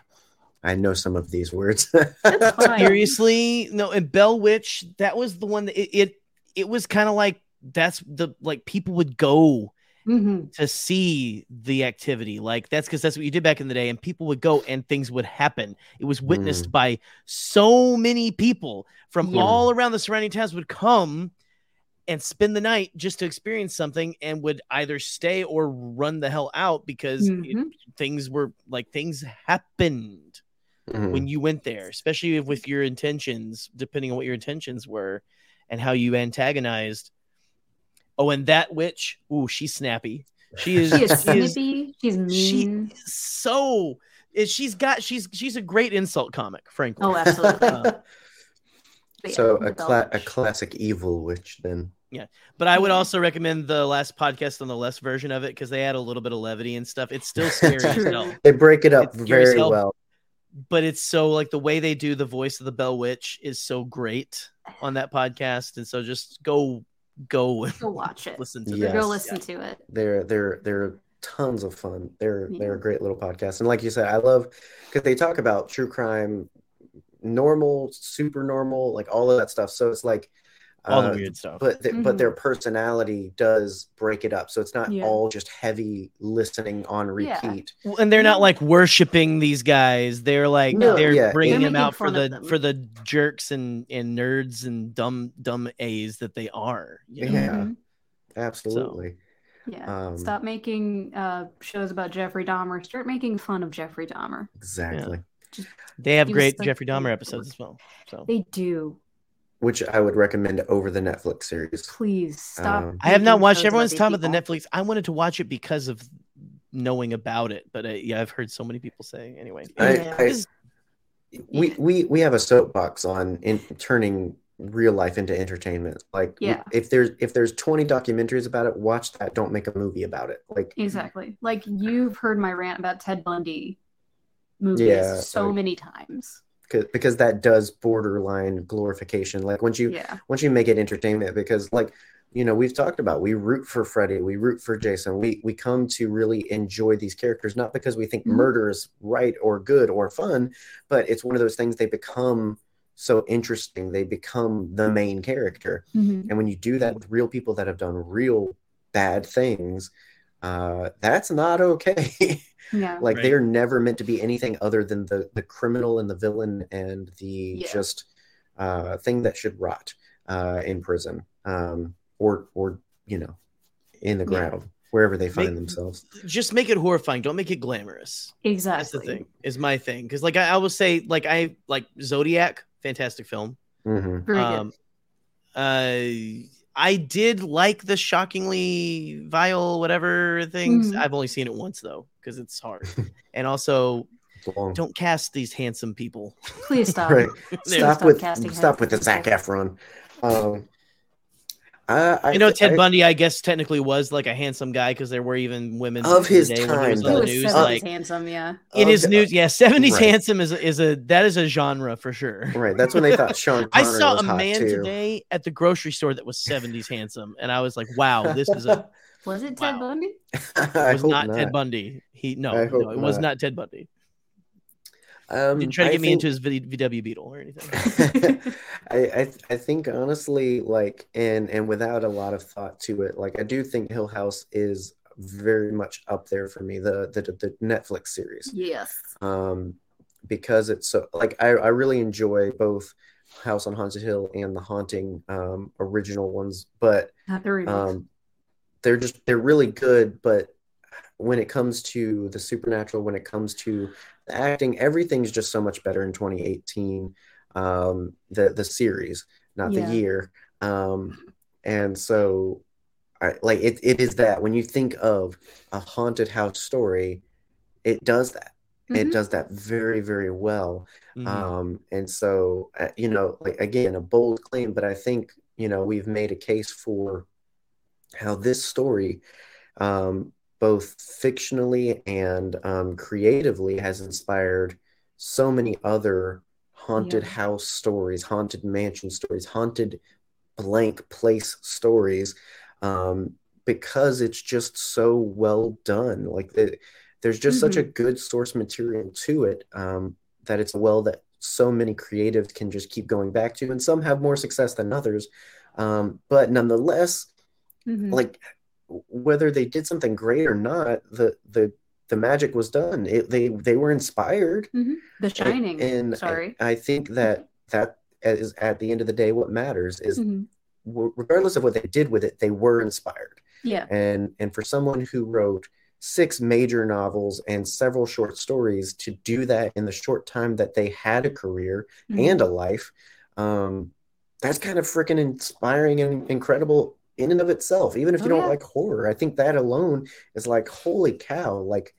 I know some of these words. That's fine. Seriously, no. And Bell Witch, that was the one that it it, it was kind of like that's the like people would go Mhm. to see the activity. Like that's because that's what you did back in the day, and people would go and things would happen. It was witnessed by so many people from Yeah. all around the surrounding towns would come and spend the night just to experience something and would either stay or run the hell out because it- Mhm. things were like things happened Mhm. when you went there, especially with your intentions, depending on what your intentions were. And how you antagonized. Oh, and that witch, ooh, she's snappy. She is, She is she is snippy. She's she mean. is so is she's got she's she's a great insult comic, frankly. Oh, absolutely. Uh, But yeah, so a, cla- a classic evil witch then. Yeah, but I would also recommend the last podcast on the left version of it because they add a little bit of levity and stuff. It's still scary as hell, They break it up It's very well. But it's so like the way they do the voice of the Bell Witch is so great on that podcast, and so just go go Go watch it. listen to Yes. Go listen to it. They're they're they're tons of fun. They're they're a great little podcast. And like you said, I love because they talk about true crime, normal, super normal, like all of that stuff. So it's like all the uh, weird stuff. but th- but Mhm. their personality does break it up. So it's not Yeah. all just heavy listening on repeat. Well, and they're not like worshiping these guys. They're like No, they're yeah, bringing They're them out for the them. for the jerks and and nerds and dumb dumb A's that they are. you know? Yeah. Mhm. Absolutely. Yeah. Um, Stop making uh, shows about Jeffrey Dahmer. Start making fun of Jeffrey Dahmer. Exactly. They have great Jeffrey Dahmer episodes as well. So They do. Which I would recommend over the Netflix series. Please stop. Um, I have not watched. Everyone's these talking about the. Netflix. I wanted to watch it because of knowing about it, but uh, yeah, I've heard so many people say anyway. I- Yeah. I- It's- we we we have a soapbox on in turning real life into entertainment like we- Yeah. if there's if there's 20 documentaries about it watch that don't make a movie about it like Exactly. Like you've heard my rant about Ted Bundy movies Yeah, so I- many times. Because that does borderline glorification like once you Yeah. once you make it entertainment because like you know we've talked about we root for freddy we root for jason we we come to really enjoy these characters not because we think Mhm. murder is right or good or fun but it's one of those things they become so interesting they become the main character Mhm. and when you do that with real people that have done real bad things uh that's not okay Yeah. like Right. they're never meant to be anything other than the the criminal and the villain and the Yeah. just uh thing that should rot uh in prison um or or you know in the Yeah. ground wherever they find Make- themselves just make it horrifying. Don't make it glamorous. exactly. That's the thing. Is my thing because like I, I will say like I like Zodiac, fantastic film. hmm Very Um, uh, I did like the shockingly vile whatever things. Mhm. I've only seen it once though because it's hard. and also, don't cast these handsome people. Please stop. right stop Stop with casting stop with the handsome Zac. Efron um I, I you know, Ted I- Bundy, I guess technically was like a handsome guy because there were even women Of back in the his day when he was time, on He the was 70s Like handsome, yeah. in his the- news, yeah, seventies Right. handsome is is a that is a genre for sure. right that's when they thought Sean I saw was a hot man too. today at the grocery store that was 70s handsome, and I was like, wow, this is a Was it Ted Wow. Bundy? It was hope not, Ted Bundy. He no, no, hope it was not. not Ted Bundy. Um, Didn't try to I get me into his VW Beetle or anything. I, I I think honestly, like, and and without a lot of thought to it, like, I do think Hill House is very much up there for me. The the the Netflix series, Yes. um, because it's so like I I really enjoy both House on Haunted Hill and the Haunting um original ones, but Not the um, they're just they're really good. But when it comes to the supernatural, when it comes to the acting, everything's just so much better in 2018. Um, the the series, not Yeah. the year. Um, and so, I like it. It is that when you think of a haunted house story, it does that. It Mhm. does that very very well. Mhm. Um, and so, uh, you know, like again, a bold claim, but I think, you know, we've made a case for how this story, um, both fictionally and um, creatively, has inspired so many other haunted Yeah. house stories, haunted mansion stories, haunted blank place stories, um, because it's just so well done. Like the, there's just such a good source material to it um, that it's a well that so many creatives can just keep going back to, and some have more success than others. Um, but nonetheless, Mhm. like whether they did something great or not, the the the magic was done. It, they they were inspired. The Shining. and Sorry. I, I think that that is at the end of the day what matters is Mhm. w- regardless of what they did with it, they were inspired. Yeah. And and for someone who wrote six major novels and several short stories to do that in the short time that they had a career Mhm. and a life, um, that's kind of freaking inspiring and incredible in and of itself. Even if you Oh, don't yeah. like horror, I think that alone is like, holy cow! Like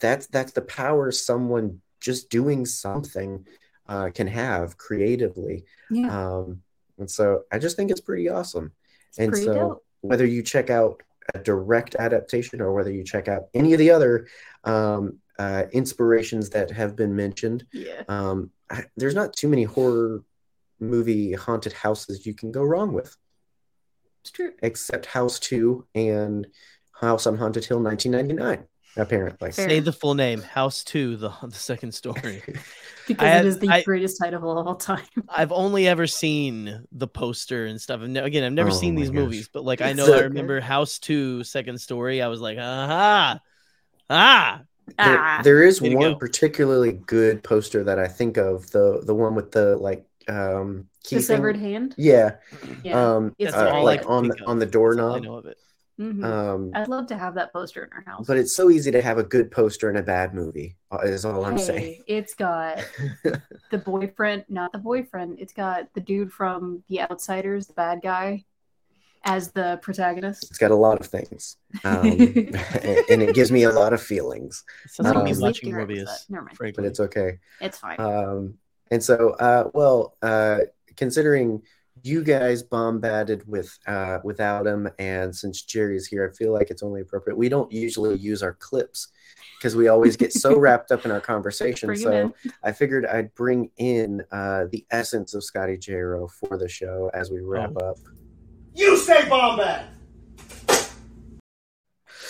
that's that's the power someone just doing something uh, can have creatively. Yeah, Um, and so I just think it's pretty awesome. and pretty so dope. whether you check out a direct adaptation or whether you check out any of the other um, uh, inspirations that have been mentioned, yeah. um, I, there's not too many horror movie haunted houses you can go wrong with, It's. Except House 2 and House on Haunted Hill 1999, apparently. Fair. Say the full name. House Two, the the second story. Because I it had- is the I- greatest title of all time. I've only ever seen the poster and stuff. And again, I've never Oh seen these gosh. movies, but like I know so I good. remember House Two, second story. I was like, aha, ah, There, Ah, there is one go. particularly good poster that I think of the the one with the like um key the thing. severed hand. Yeah, Yeah. um, It's uh, all like on the on the doorknob I doorknob. know of it. Mhm. Um, I'd love to have that poster in our house. but it's so easy to have a good poster in a bad movie. uh, Is all I'm Hey, saying. It's got the boyfriend, not the boyfriend. It's got the dude from The Outsiders, the bad guy, as the protagonist. It's got a lot of things, um, and it gives me a lot of feelings. It sounds like Um, me watching Garrett was Morbius. that. Never mind. Frankly, But it's okay. It's fine. Um, and so, uh, well, uh, considering you guys bombarded with uh, without him, and since Jerry's here, I feel like it's only appropriate. We don't usually use our clips because we always get so wrapped up in our conversation. Bring so. I figured I'd bring in uh, the essence of Scotty Jero for the show as we wrap Oh. up. You say Bombay!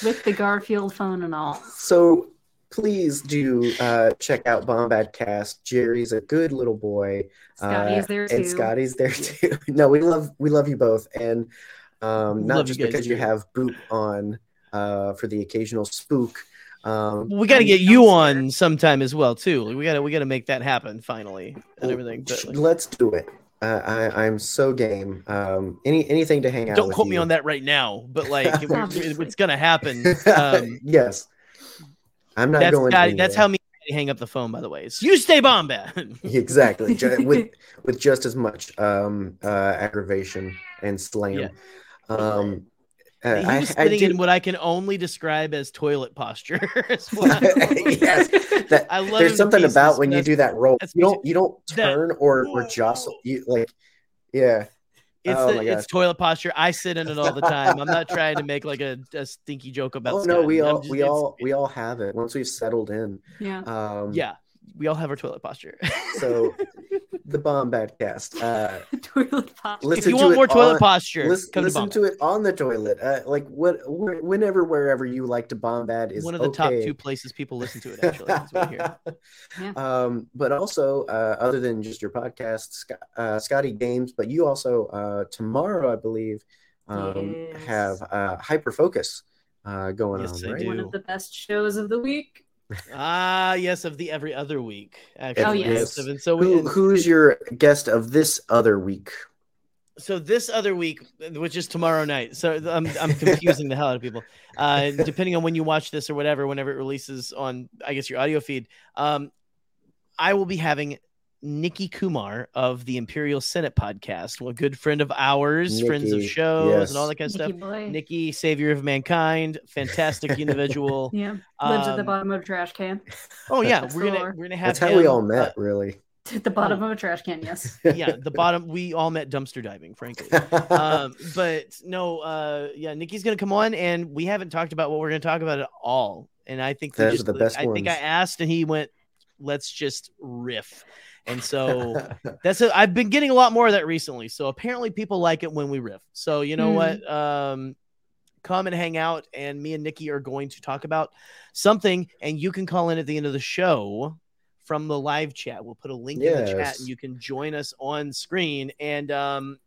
With the Garfield phone and all. So please do uh, check out Bombadcast. Jerry's a good little boy. Scotty Uh, there too. and Scotty's there too. no, we love we love you both, and um, not Love you just guys because you have Boop on uh, for the occasional spook. Um, we got to get you dumpster. on sometime as well too. We got to we got to make that happen finally and everything. But, like, let's do it. Uh, I, I'm so game. Um, any anything to hang out. don't with quote me you. on that right now, but like it- Obviously. it's gonna happen. Um, yes, I'm not that's going. Scotty, that's how me hang up the phone. By the way, it's you stay Bombad. exactly with with just as much um, uh, aggravation and slam. Yeah. Um, uh, he I, was I sitting did- in what I can only describe as toilet posture. as well. yes, that, I love there's something about when you do that roll. You don't you don't that- turn or or jostle. You like, yeah. It's Oh the, my it's toilet posture. I sit in it all the time. I'm not trying to make like a, a stinky joke about. Oh no, we I'm all just- we all we all have it once we've settled in. yeah. Um, yeah, we all have our toilet posture. So the Bombadcast. Uh, Toilet pop. if you want more toilet on- posture, Listen, come listen to, to it on the toilet. Uh, like what, wh- whenever, wherever you like to bombad is One of the top two places people listen to it. Actually, that's what I hear. Yeah. um, but also, uh, other than just your podcast, Sc- uh, Scotty Games, but you also uh, tomorrow, I believe, um, Yes. have uh, Hyper Focus uh, going Yes, on, I right? do. One of the best shows of the week. Ah, yes, of the every other week. Actually, Oh, yes. And so, Who, who's your guest of this other week? so this other week, which is tomorrow night. So I'm I'm confusing the hell out of people. Uh, depending on when you watch this or whatever, whenever it releases on, I guess your audio feed. Um, I will be having Nikki Kumar of the Imperial Senate podcast, well, a good friend of ours, friends of shows, yes. and all that kind of Nikki stuff. boy. Nikki, savior of mankind, fantastic individual. Yeah. Lives at the Um, bottom of a trash can. Oh yeah, That's we're gonna Thor. we're gonna have That's how we him, all uh, met, really. At the bottom Oh. of a trash can, yes. yeah, the bottom. We all met dumpster diving, frankly. um, but no, uh, yeah, Nikki's gonna come on, and we haven't talked about what we're gonna talk about at all. And I think we Those are just, the best I think I asked, and he went, "Let's just riff." And so that's it. I've been getting a lot more of that recently. So apparently, people like it when we riff. So you know Hmm. what? Um, come and hang out, and me and Nikki are going to talk about something, and you can call in at the end of the show from the live chat. We'll put a link in the chat, and you can join us on screen. And um,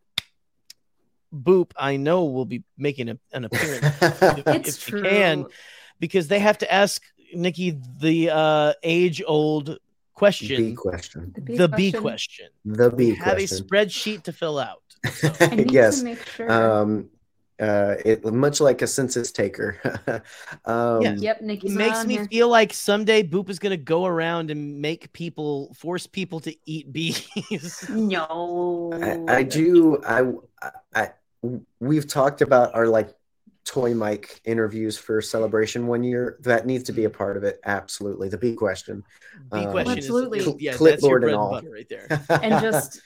Boop, I know will be making a, an appearance if, It's if true. you can, because they have to ask Nikki the uh, age-old B question, question. the B question. The B have question. Have a spreadsheet to fill out. So, I need yes. to make sure. Um, Uh, it much like a census taker. um, Yeah. Yep, Nikki's not makes me here. feel like someday Boop is gonna go around and make people force people to eat bees. No. I, I do. I, I, we've talked about our like toy mic interviews for celebration one year. That needs to be a part of it. Absolutely, the big question. Bee Um, question Absolutely. is Cl- yeah, that's your clipboard and and all. butter right there. and just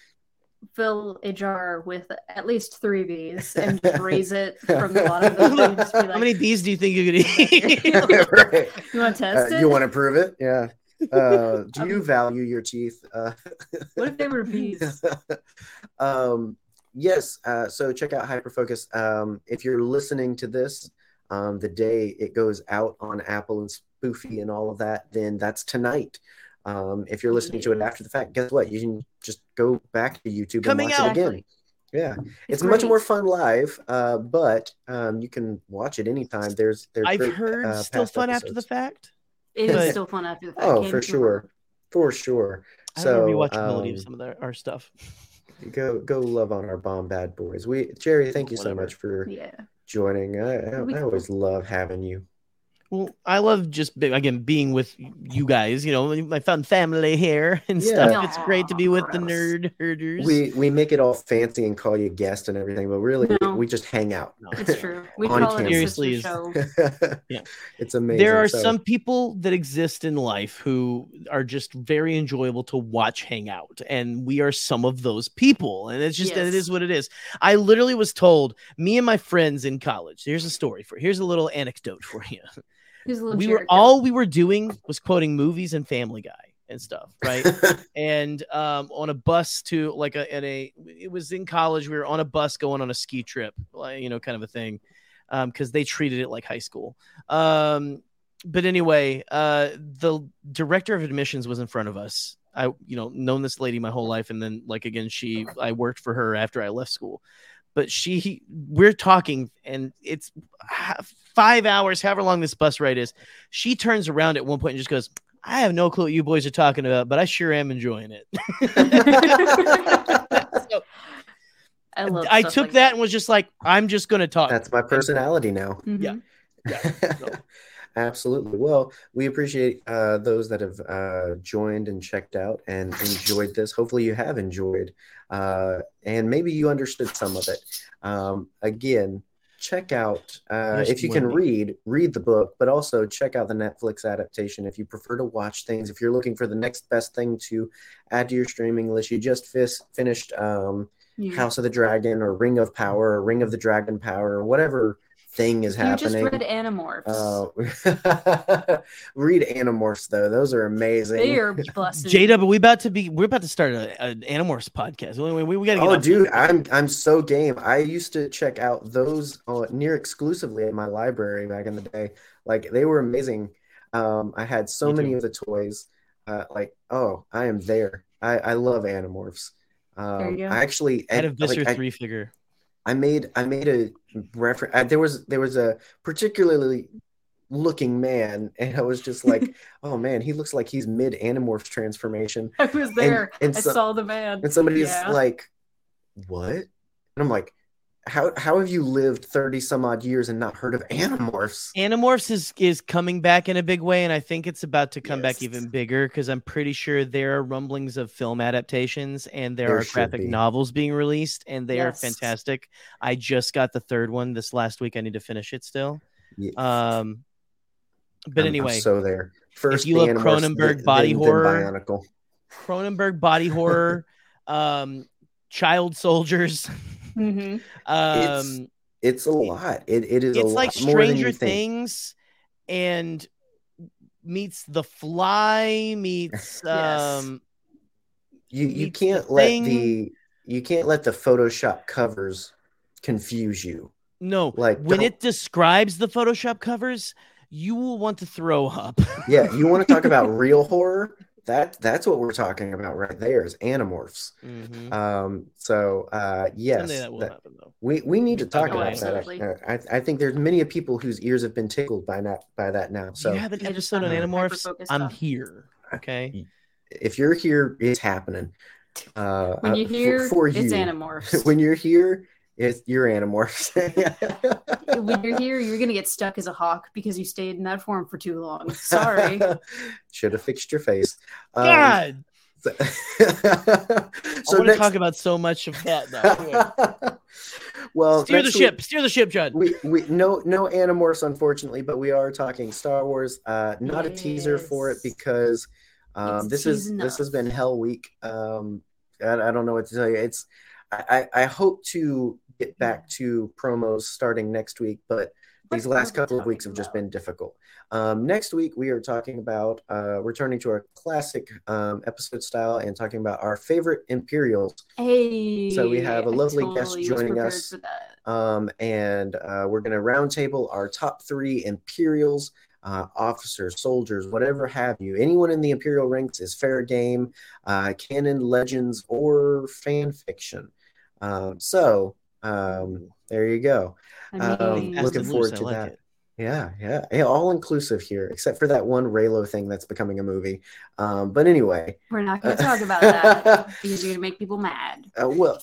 fill a jar with at least three bees and raise it from the bottom of the thing. Just be like, How many bees do you think you could eat? Right. You want to Uh, test it? you want to prove it? Yeah. Uh, do you value your teeth? Uh, What if they were bees? um, yes. Uh, so check out Hyperfocus. Um, if you're listening to this um, the day it goes out on Apple and Spoofy and all of that, then that's tonight. Um, if you're listening to it after the fact, guess what? You can just go back to YouTube Coming and watch out. it again. Yeah, it's, It's much more fun live, uh, but um, you can watch it anytime. There's, there's I've great, heard uh, still past fun after the fact. It is still fun after the fact. Oh, for get me wrong. sure, for sure. I So remember rewatchability um, of some of their, our stuff. Go go love on our bomb bad boys. We Jerry, thank you so much for Yeah. joining. I, I, I always love having you. Well, I love just again being with you guys. You know, my fun family here and Yeah. stuff. It's great to be with the nerd herders. We we make it all fancy and call you guest and everything, but really No. we just hang out. No. It's true. We call it a campus. sister Seriously show. Yeah. It's amazing. there are So, some people that exist in life who are just very enjoyable to watch hang out and we are some of those people and it's just it Yes. is what it is i literally was told me and my friends in college here's a story for here's a little anecdote for you He's a little we were all we were doing was quoting movies and family guy and stuff right? And um, on a bus to like a, in a it was in college we were on a bus going on a ski trip like you know kind of a thing because they treated it like high school. Um, but anyway uh, the director of admissions was in front of us. I you know known this lady my whole life and then like again she i worked for her after i left school but she we're talking and it's five hours however long this bus ride is she turns around at one point and just goes I have no clue what you boys are talking about, but I sure am enjoying it. So I love. I took like that and was just like, I'm just going to talk. That's my personality now. Mhm. yeah. Yeah, so- Absolutely. Well, we appreciate uh, those that have uh, joined and checked out and enjoyed this. Hopefully, you have enjoyed, uh, and maybe you understood some of it. Um, again, check out uh, if you can read, read the book, but also check out the Netflix adaptation if you prefer to watch things. If you're looking for the next best thing to add to your streaming list, you just fis- finished. Um, You, House of the Dragon or Ring of Power or Ring of the Dragon Power or whatever thing is you just read Animorphs. Uh, read Animorphs though; those are amazing. they are busted. J Dub, are we about to be? We're about to start an Animorphs podcast. We, we, we got to get. Oh, off- dude, I'm I'm so game. I used to check out those uh, near exclusively at my library back in the day. Like they were amazing. Um, I had so Me many too. of the toys. Uh, like, oh, I am there. I I love Animorphs. There Um, you go. I actually I had a like, Visser I- three figure. I made I made a reference. There was there was a particularly looking man, and I was just like, oh man, he looks like he's mid Animorphs transformation. I was there. and I so- saw the man. And somebody's Yeah. like, what? And I'm like, how how have you lived thirty some odd years and not heard of Animorphs? Animorphs is is coming back in a big way, and I think it's about to come back even bigger because I'm pretty sure there are rumblings of film adaptations and there, There are graphic be. novels being released, and they are fantastic. I just got the third one this last week. I need to finish it still. Yeah, Um, but I'm- I'm anyway, so there. First, you the love Cronenberg then- body then- then horror, Bionicle. Cronenberg body horror, um, child soldiers. Mhm. Um, It's a lot. It it is a it's lot like more than Stranger you think. Things and meets The Fly meets Yes. um You you meets can't let Thing. the you can't let the Photoshop covers confuse you. no Like, when don't- it describes the Photoshop covers, you will want to throw up. Yeah, you want to talk about real horror? That that's what we're talking about right there is Animorphs. Mhm. Um, so uh, yes, that will that- happen though. we we need to talk Oh, about absolutely. that. Uh, I I think there's many people whose ears have been tickled by that by that now. So So you have an just episode on haven't Animorphs. I'm on- here. Okay. if you're here, it's happening. Uh, When uh, you hear for, it's you, Animorphs. when you're here, It's you're Animorphs. when you're here, you're gonna get stuck as a hawk because you stayed in that form for too long. Sorry. Should have fixed your face. Um, God, so I want to talk about so much of that. Now. Anyway, well, steer the next ship. week- Steer the ship, Judd. we, we no no Animorphs unfortunately, but we are talking Star Wars. Uh, not a teaser for it because um, this is teasing this has been Hell Week. Um, I, I don't know what to tell you. It's I, I hope to get back to promos starting next week, but these last couple of weeks have just been difficult. Um, next week we are talking about uh, returning to our classic um, episode style and talking about our favorite Imperials. Hey. So we have a lovely guest totally was joining us. Um, and uh, we're going to roundtable our top three Imperials, uh, officers, soldiers, whatever have you. Anyone in the Imperial ranks is fair game, uh, canon, legends, or fan fiction. Um, so um, there you go. I Um, mean, looking forward to like that. it. Yeah, yeah, yeah, all inclusive here, except for that one Reylo thing that's becoming a movie. Um, but anyway, we're not going to talk about that because you're going to make people mad. uh, well,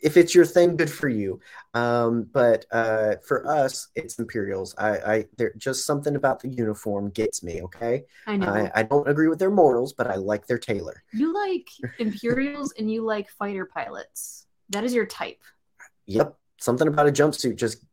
if it's your thing, good for you. Um, but uh, for us, it's Imperials. I, I, there just something about the uniform gets me. Okay, I know. I, I don't agree with their morals, but I like their tailor. You like Imperials and you like fighter pilots. That is your type. Yep, something about a jumpsuit just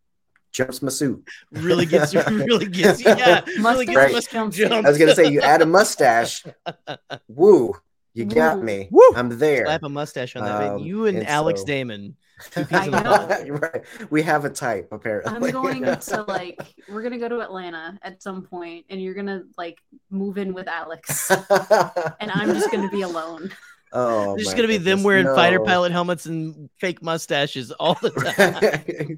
jumps my suit. Really gets you. Really gets you. Yeah. Really Mustache gets Right. jumps Jump. I was gonna say you add a mustache. Woo, you got me. Woo. I'm there. Slap a mustache on that. Um, you and, and Alex so- Damon. I peas in a know. right. We have a type apparently. I'm going to like we're gonna go to Atlanta at some point and you're gonna like move in with Alex and I'm just gonna be alone. Oh, There's my gonna be them goodness, wearing fighter pilot helmets and fake mustaches all the time.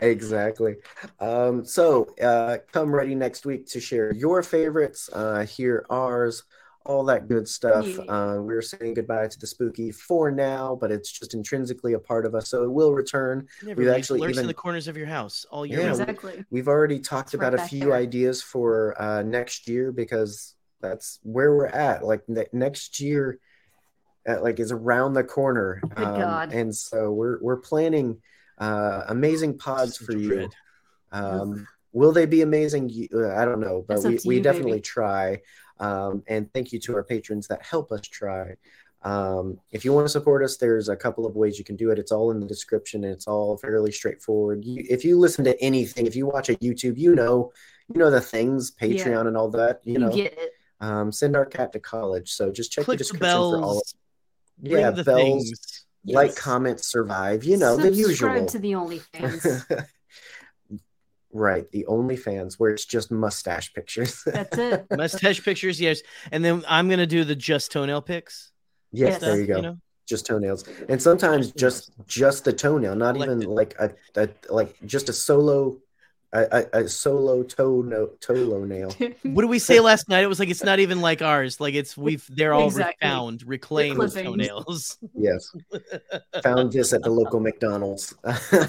exactly. Um, so uh, come ready next week to share your favorites, uh, hear ours, all that good stuff. Yeah. Uh, we're saying goodbye to the spooky for now, but it's just intrinsically a part of us, so it will return. Never We've actually lurks in even- the corners of your house all year Yeah, round. we- exactly. We've already talked It's about right a few there. ideas for uh, next year because that's where we're at. Like ne- next year, uh, like is around the corner, Um, Good God. and so we're we're planning uh, amazing pods for you. Um, will they be amazing? Uh, I don't know, but we, to we you, definitely baby. try. Um, and thank you to our patrons that help us try. Um, if you want to support us, there's a couple of ways you can do it. It's all in the description. And it's all fairly straightforward. You, if you listen to anything, if you watch a YouTube, you know, you know the things, Patreon Yeah. and all that. You You, know, get it. um, send our cat to college. So just check Click the the description for all. bells. Yeah, the bells, things. like, Yes. comment, survive. You know the Subscribe usual. to the OnlyFans. right, the OnlyFans where it's just mustache pictures. That's it. Mustache pictures, yes. And then I'm gonna do the just toenail pics. yes, Yes. there you stuff, go. know? just toenails and sometimes just just the toenail not even Collected. like a, a like just a solo a, a, a solo toe no toe nail What did we say last night? It was like it's not even like ours. Like it's we've they're all Exactly. found, reclaimed clippings. toenails. yes found this at the local mcdonald's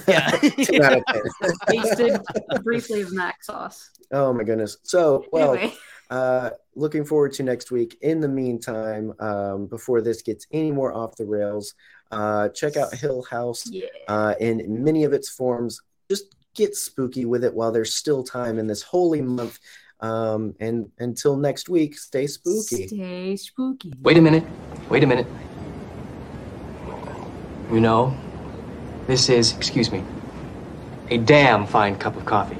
Yeah. Two out of ten. Tasted briefly of mac sauce. oh my goodness so well anyway, uh looking forward to next week in the meantime um before this gets any more off the rails uh check out hill house yeah. uh, in many of its forms. Just get spooky with it while there's still time in this holy month. Um, and until next week, stay spooky. Stay spooky. Wait a minute. Wait a minute. You know, this is, excuse me, a damn fine cup of coffee.